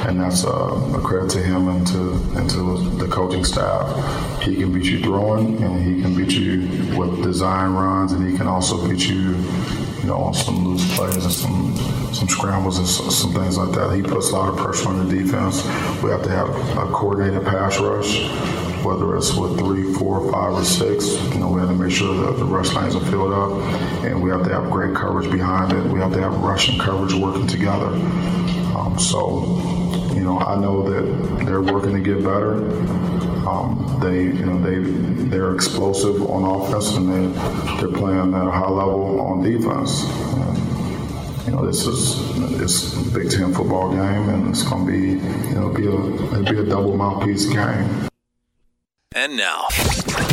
Speaker 9: and that's a, a credit to him and to and to the coaching staff. He can beat you throwing, and he can beat you with design runs, and he can also beat you you know, on some loose plays and some some scrambles and some, things like that. He puts a lot of pressure on the defense. We have to have a coordinated pass rush, whether it's with three, four, five, or six. You know, we have to make sure that the rush lanes are filled up, and we have to have great coverage behind it. We have to have rush and coverage working together. Um, so, you know, I know that they're working to get better. Um, they, you know, they they're explosive on offense and they they're playing at a high level on defense. And, you know, this is it's a Big Ten football game, and it's going to be, you know, be a it'll be a double mouthpiece game.
Speaker 10: And now,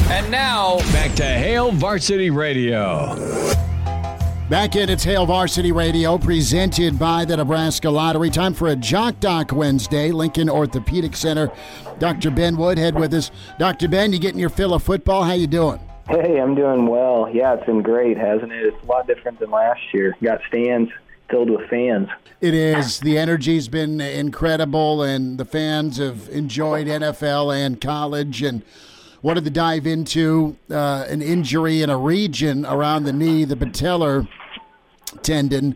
Speaker 3: And now, back to Hail Varsity Radio.
Speaker 1: Back in it's Hail Varsity Radio, presented by the Nebraska Lottery. Time for a Jock Doc Wednesday, Lincoln Orthopedic Center. Dr. Ben Woodhead with us. Dr. Ben, you getting your fill of football? How you doing?
Speaker 11: Hey, I'm doing well. Yeah, it's been great, hasn't it? It's a lot different than last year. Got stands filled with fans.
Speaker 1: It is. The energy's been incredible, and the fans have enjoyed NFL and college. And wanted to dive into uh, an injury in a region around the knee, the patellar tendon.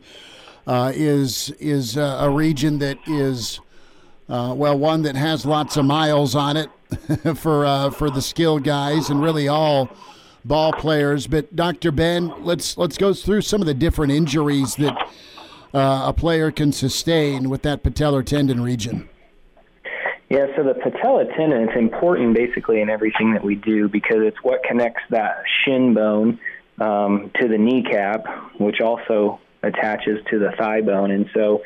Speaker 1: Uh, is is uh, a region that is uh, well one that has lots of miles on it for uh, for the skill guys and really all ball players. But Dr. Ben, let's let's go through some of the different injuries that uh, a player can sustain with that patellar tendon region.
Speaker 11: Yeah, so the patella tendon is important basically in everything that we do because it's what connects that shin bone um, to the kneecap, which also attaches to the thigh bone. And so,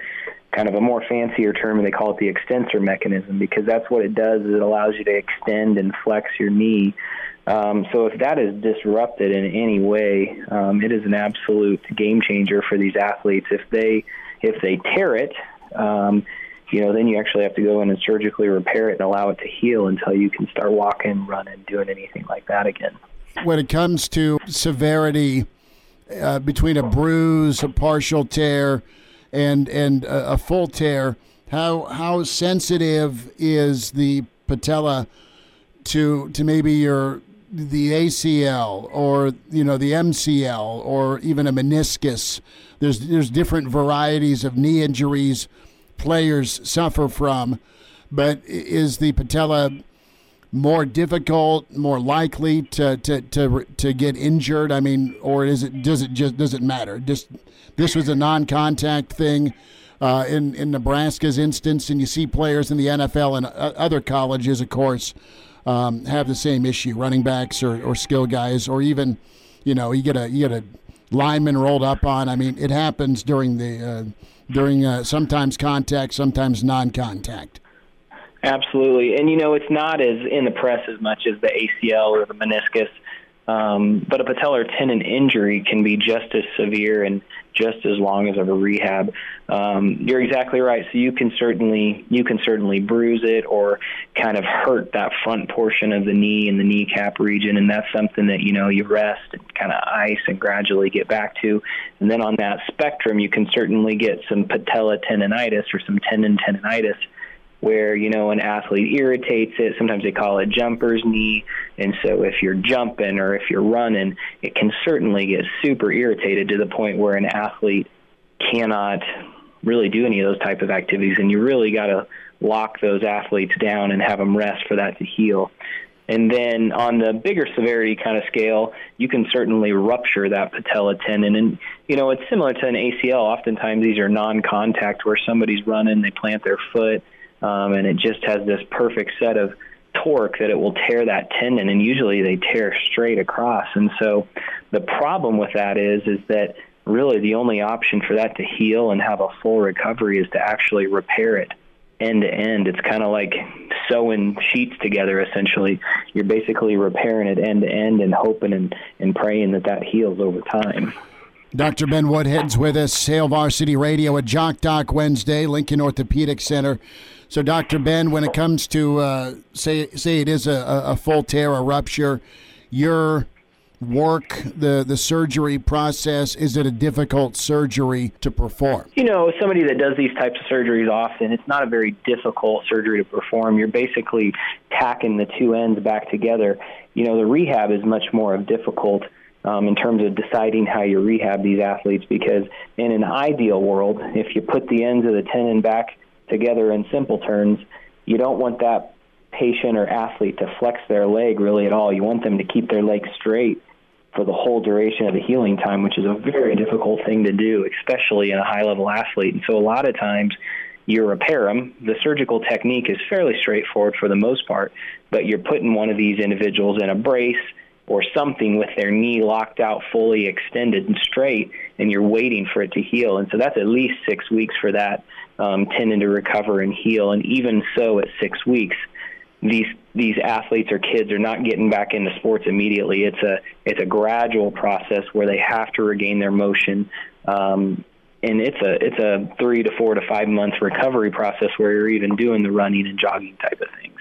Speaker 11: kind of a more fancier term, they call it the extensor mechanism because that's what it does. Is it allows you to extend and flex your knee. Um, so if that is disrupted in any way, um, it is an absolute game changer for these athletes. If they if they tear it, um, you know, then you actually have to go in and surgically repair it and allow it to heal until you can start walking, running, doing anything like that again.
Speaker 1: When it comes to severity uh, between a bruise, a partial tear, and and a, a full tear, how how sensitive is the patella to to maybe your the ACL or you know the MCL or even a meniscus. There's there's different varieties of knee injuries players suffer from, but is the patella more difficult, more likely to to to to get injured? I mean, or is it does it just does it matter? Just this was a non-contact thing. Uh, in in Nebraska's instance, and you see players in the NFL and uh, other colleges, of course, um, have the same issue. Running backs or, or skill guys, or even, you know, you get a you get a lineman rolled up on. I mean, it happens during the uh, during uh, sometimes contact, sometimes non-contact.
Speaker 11: Absolutely, and you know, it's not as in the press as much as the ACL or the meniscus. Um, but a patellar tendon injury can be just as severe and just as long as of a rehab. Um, you're exactly right. So you can certainly you can certainly bruise it or kind of hurt that front portion of the knee and the kneecap region, and that's something that you know you rest and kind of ice and gradually get back to. And then on that spectrum, you can certainly get some patella tendonitis or some tendon tendonitis where you know an athlete irritates it sometimes they call it jumper's knee and so if you're jumping or if you're running it can certainly get super irritated to the point where an athlete cannot really do any of those type of activities and you really got to lock those athletes down and have them rest for that to heal and then on the bigger severity kind of scale, you can certainly rupture that patella tendon. And, you know, it's similar to an ACL. Oftentimes these are non contact where somebody's running, they plant their foot, um, and it just has this perfect set of torque that it will tear that tendon and usually they tear straight across and so the problem with that is is that really the only option for that to heal and have a full recovery is to actually repair it end to end it's kind of like sewing sheets together essentially you're basically repairing it end to end and hoping and, and praying that that heals over time
Speaker 1: Dr. Ben Woodhead's with us, Hail Varsity Radio at Jock Doc Wednesday, Lincoln Orthopedic Center. So, Dr. Ben, when it comes to uh, say say it is a, a full tear, a rupture, your work, the the surgery process, is it a difficult surgery to perform?
Speaker 11: You know, somebody that does these types of surgeries often, it's not a very difficult surgery to perform. You're basically tacking the two ends back together. You know, the rehab is much more of difficult. Um, in terms of deciding how you rehab these athletes, because in an ideal world, if you put the ends of the tendon back together in simple terms, you don't want that patient or athlete to flex their leg really at all. You want them to keep their leg straight for the whole duration of the healing time, which is a very difficult thing to do, especially in a high level athlete. And so a lot of times you repair them. The surgical technique is fairly straightforward for the most part, but you're putting one of these individuals in a brace or something with their knee locked out, fully extended and straight, and you're waiting for it to heal. And so that's at least six weeks for that um, to recover and heal. And even so, at six weeks, these these athletes or kids are not getting back into sports immediately. It's a it's a gradual process where they have to regain their motion. Um, and it's a it's a three to four to five month recovery process where you're even doing the running and jogging type of things.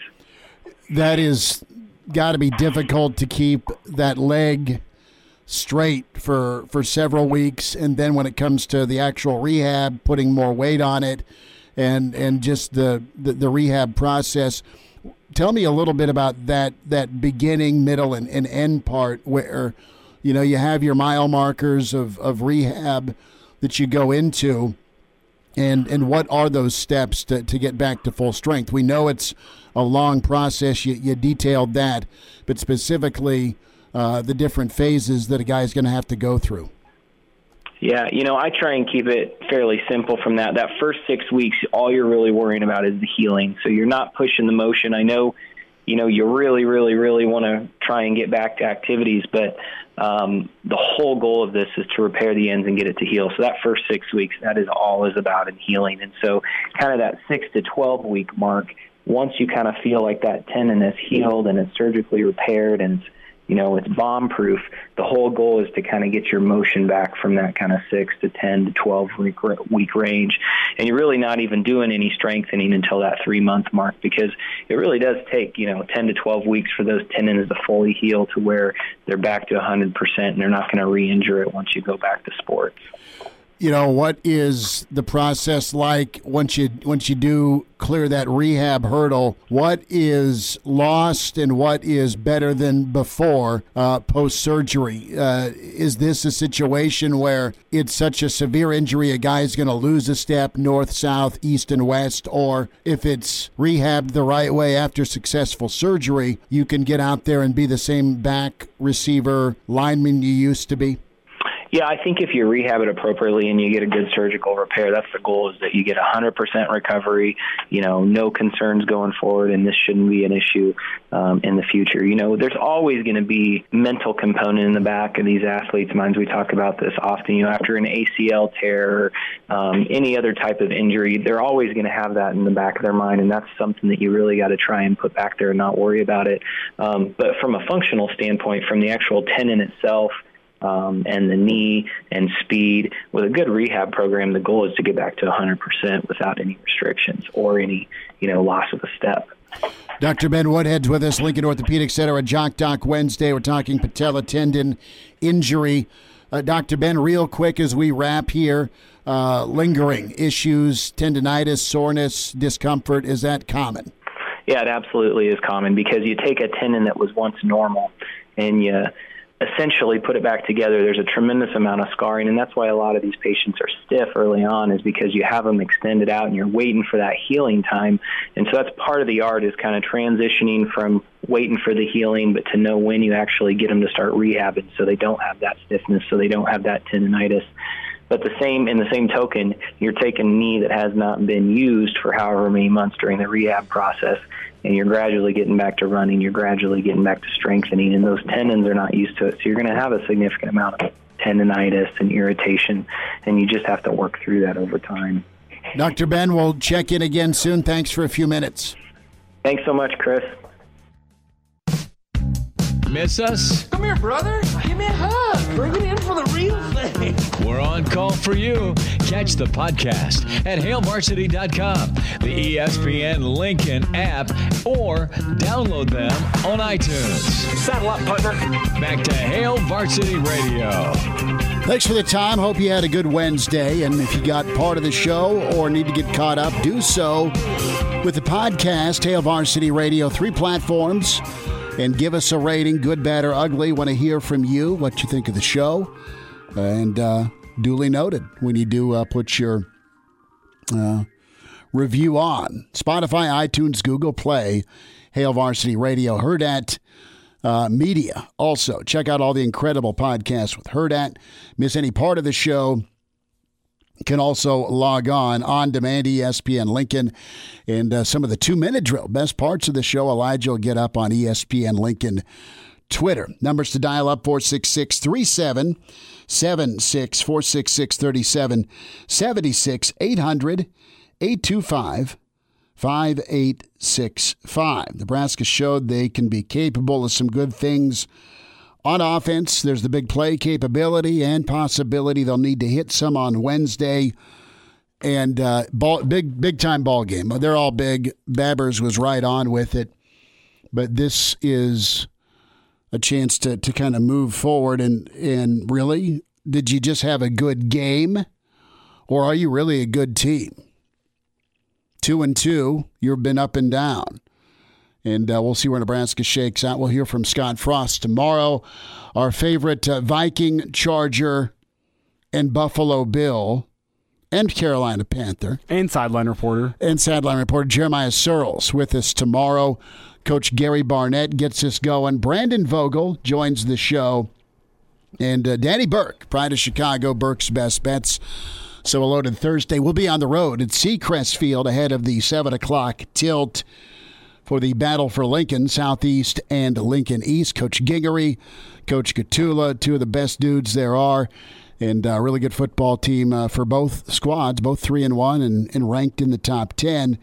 Speaker 1: That is got to be difficult to keep that leg straight for for several weeks, and then when it comes to the actual rehab, putting more weight on it, and and just the the, the rehab process. Tell me a little bit about that that beginning, middle, and, and end part where you know you have your mile markers of, of rehab that you go into. And and what are those steps to, to get back to full strength? We know it's a long process. You, you detailed that. But specifically uh, the different phases that a guy is going to have to go through.
Speaker 11: Yeah, you know, I try and keep it fairly simple from that. That first six weeks, all you're really worrying about is the healing. So you're not pushing the motion. I know, you know, you really, really, really want to try and get back to activities, but um, the whole goal of this is to repair the ends and get it to heal. So that first six weeks, that is all is about in healing. And so, kind of that six to twelve week mark, once you kind of feel like that tendon is healed and it's surgically repaired and it's you know, it's bomb proof. The whole goal is to kind of get your motion back from that kind of six to 10 to 12 week, week range. And you're really not even doing any strengthening until that three month mark because it really does take, you know, 10 to 12 weeks for those tendons to fully heal to where they're back to 100% and they're not going to re injure it once you go back to sports.
Speaker 1: You know what is the process like once you once you do clear that rehab hurdle? What is lost and what is better than before uh, post surgery uh, is this a situation where it's such a severe injury a guy is going to lose a step north south east and west? Or if it's rehabbed the right way after successful surgery you can get out there and be the same back receiver lineman you used to be
Speaker 11: yeah, I think if you rehab it appropriately and you get a good surgical repair, that's the goal is that you get 100% recovery, you know, no concerns going forward, and this shouldn't be an issue um, in the future. You know, there's always going to be mental component in the back of these athletes' minds. We talk about this often. You know, after an ACL tear, um, any other type of injury, they're always going to have that in the back of their mind, and that's something that you really got to try and put back there and not worry about it. Um, but from a functional standpoint, from the actual tendon itself, um, and the knee and speed. With a good rehab program, the goal is to get back to 100% without any restrictions or any, you know, loss of a step.
Speaker 1: Dr. Ben Woodhead's with us, Lincoln Orthopedic Center at Jock Doc Wednesday. We're talking patella tendon injury. Uh, Dr. Ben, real quick as we wrap here, uh, lingering issues, tendonitis, soreness, discomfort, is that common?
Speaker 11: Yeah, it absolutely is common because you take a tendon that was once normal and you essentially put it back together, there's a tremendous amount of scarring, and that's why a lot of these patients are stiff early on, is because you have them extended out and you're waiting for that healing time. And so that's part of the art is kind of transitioning from waiting for the healing, but to know when you actually get them to start rehabbing, so they don't have that stiffness, so they don't have that tendonitis. But the same in the same token, you're taking a knee that has not been used for however many months during the rehab process, and you're gradually getting back to running. You're gradually getting back to strengthening, and those tendons are not used to it. So you're going to have a significant amount of tendonitis and irritation, and you just have to work through that over time.
Speaker 1: Dr. Ben, we'll check in again soon. Thanks for a few minutes.
Speaker 11: Thanks so much, Chris.
Speaker 3: Miss us?
Speaker 5: Come here, brother. Give me a hug. Bring it in for the real thing.
Speaker 3: We're on call for you. Catch the podcast at hailvarsity.com, the ESPN Lincoln app, or download them on iTunes.
Speaker 5: Saddle up, partner.
Speaker 3: Back to Hail Varsity Radio.
Speaker 1: Thanks for the time. Hope you had a good Wednesday. And if you got part of the show or need to get caught up, do so with the podcast, Hail Varsity Radio, three platforms and give us a rating, good, bad, or ugly. Want to hear from you what you think of the show. And uh, duly noted when you do uh, put your uh, review on Spotify, iTunes, Google Play, Hail Varsity Radio, Hurrdat uh, Media. Also, check out all the incredible podcasts with Hurrdat. Miss any part of the show? Can also log on on demand ESPN Lincoln and uh, some of the two minute drill best parts of the show. Elijah will get up on ESPN Lincoln Twitter. Numbers to dial up 466 37 76 466 37 76 800 825 5865 Nebraska showed they can be capable of some good things on offense, there's the big play capability and possibility they'll need to hit some on Wednesday. And uh, ball, big, big time ball game. They're all big. Babbers was right on with it, but this is a chance to to kind of move forward. And and really, did you just have a good game, or are you really a good team? Two and two, you've been up and down. And uh, we'll see where Nebraska shakes out. We'll hear from Scott Frost tomorrow. Our favorite uh, Viking, Charger, and Buffalo Bill, and Carolina Panther.
Speaker 2: And sideline reporter.
Speaker 1: And sideline reporter Jeremiah Sirles with us tomorrow. Coach Gary Barnett gets us going. Brandon Vogel joins the show. And uh, Danny Burke, Pride of Chicago, Burke's Best Bets. So a loaded Thursday. We'll be on the road at Seacrest Field ahead of the 7 o'clock tilt for the battle for Lincoln Southeast and Lincoln East. Coach Gingery, Coach Katula, two of the best dudes there are, and a really good football team uh, for both squads, both three and one, and, and ranked in the top ten.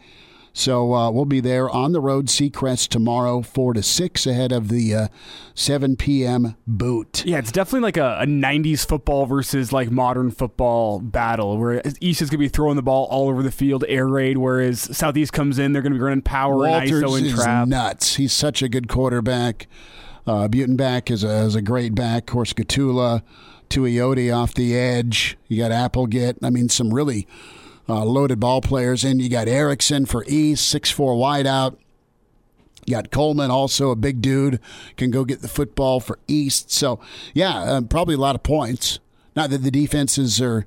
Speaker 1: So uh, we'll be there on the road, Seacrest tomorrow, four to six, ahead of the uh, seven p.m. boot.
Speaker 2: Yeah, it's definitely like a, a, '90s football versus like modern football battle, where East is going to be throwing the ball all over the field, air raid, whereas Southeast comes in, they're going to be running power
Speaker 1: Walters
Speaker 2: and ISO and
Speaker 1: is
Speaker 2: trap.
Speaker 1: Nuts! He's such a good quarterback. Uh, Butenbach is a, is a great back. Of course, Gatula, Tuioti off the edge. You got Applegate. I mean, some really uh, loaded ball players. And you got Erickson for East, six four wideout. You got Coleman, also a big dude, can go get the football for East. So, yeah, uh, probably a lot of points. Not that the defenses are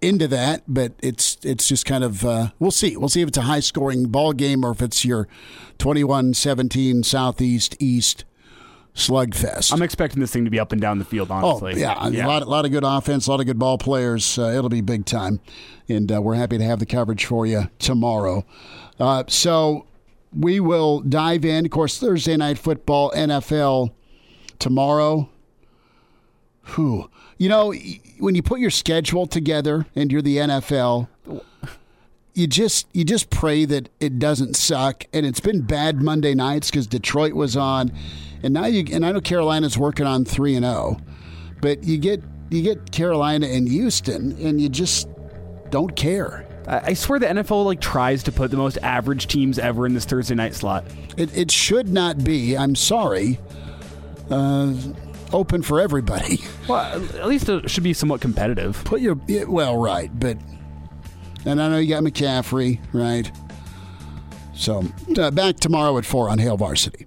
Speaker 1: into that, but it's it's just kind of uh, we'll see. We'll see if it's a high scoring ball game or if it's your 21-17 Southeast East slugfest.
Speaker 2: I'm expecting this thing to be up and down the field. Honestly,
Speaker 1: Oh, yeah, a lot, a lot of good offense, a lot of good ball players. Uh, it'll be big time, and uh, we're happy to have the coverage for you tomorrow. Uh, so we will dive in. Of course, Thursday night football, NFL tomorrow. Whew. You know, when you put your schedule together and you're the NFL, you just you just pray that it doesn't suck. And it's been bad Monday nights because Detroit was on, and now you and I know Carolina's working on three and zero, but you get you get Carolina and Houston, and you just don't care.
Speaker 2: I I swear the NFL like tries to put the most average teams ever in this Thursday night slot.
Speaker 1: It it should not be. I'm sorry. Uh, open for everybody.
Speaker 2: Well, at least it should be somewhat competitive.
Speaker 1: Put your yeah, well, right, but and I know you got McCaffrey, right? So uh, back tomorrow at four on Hail Varsity.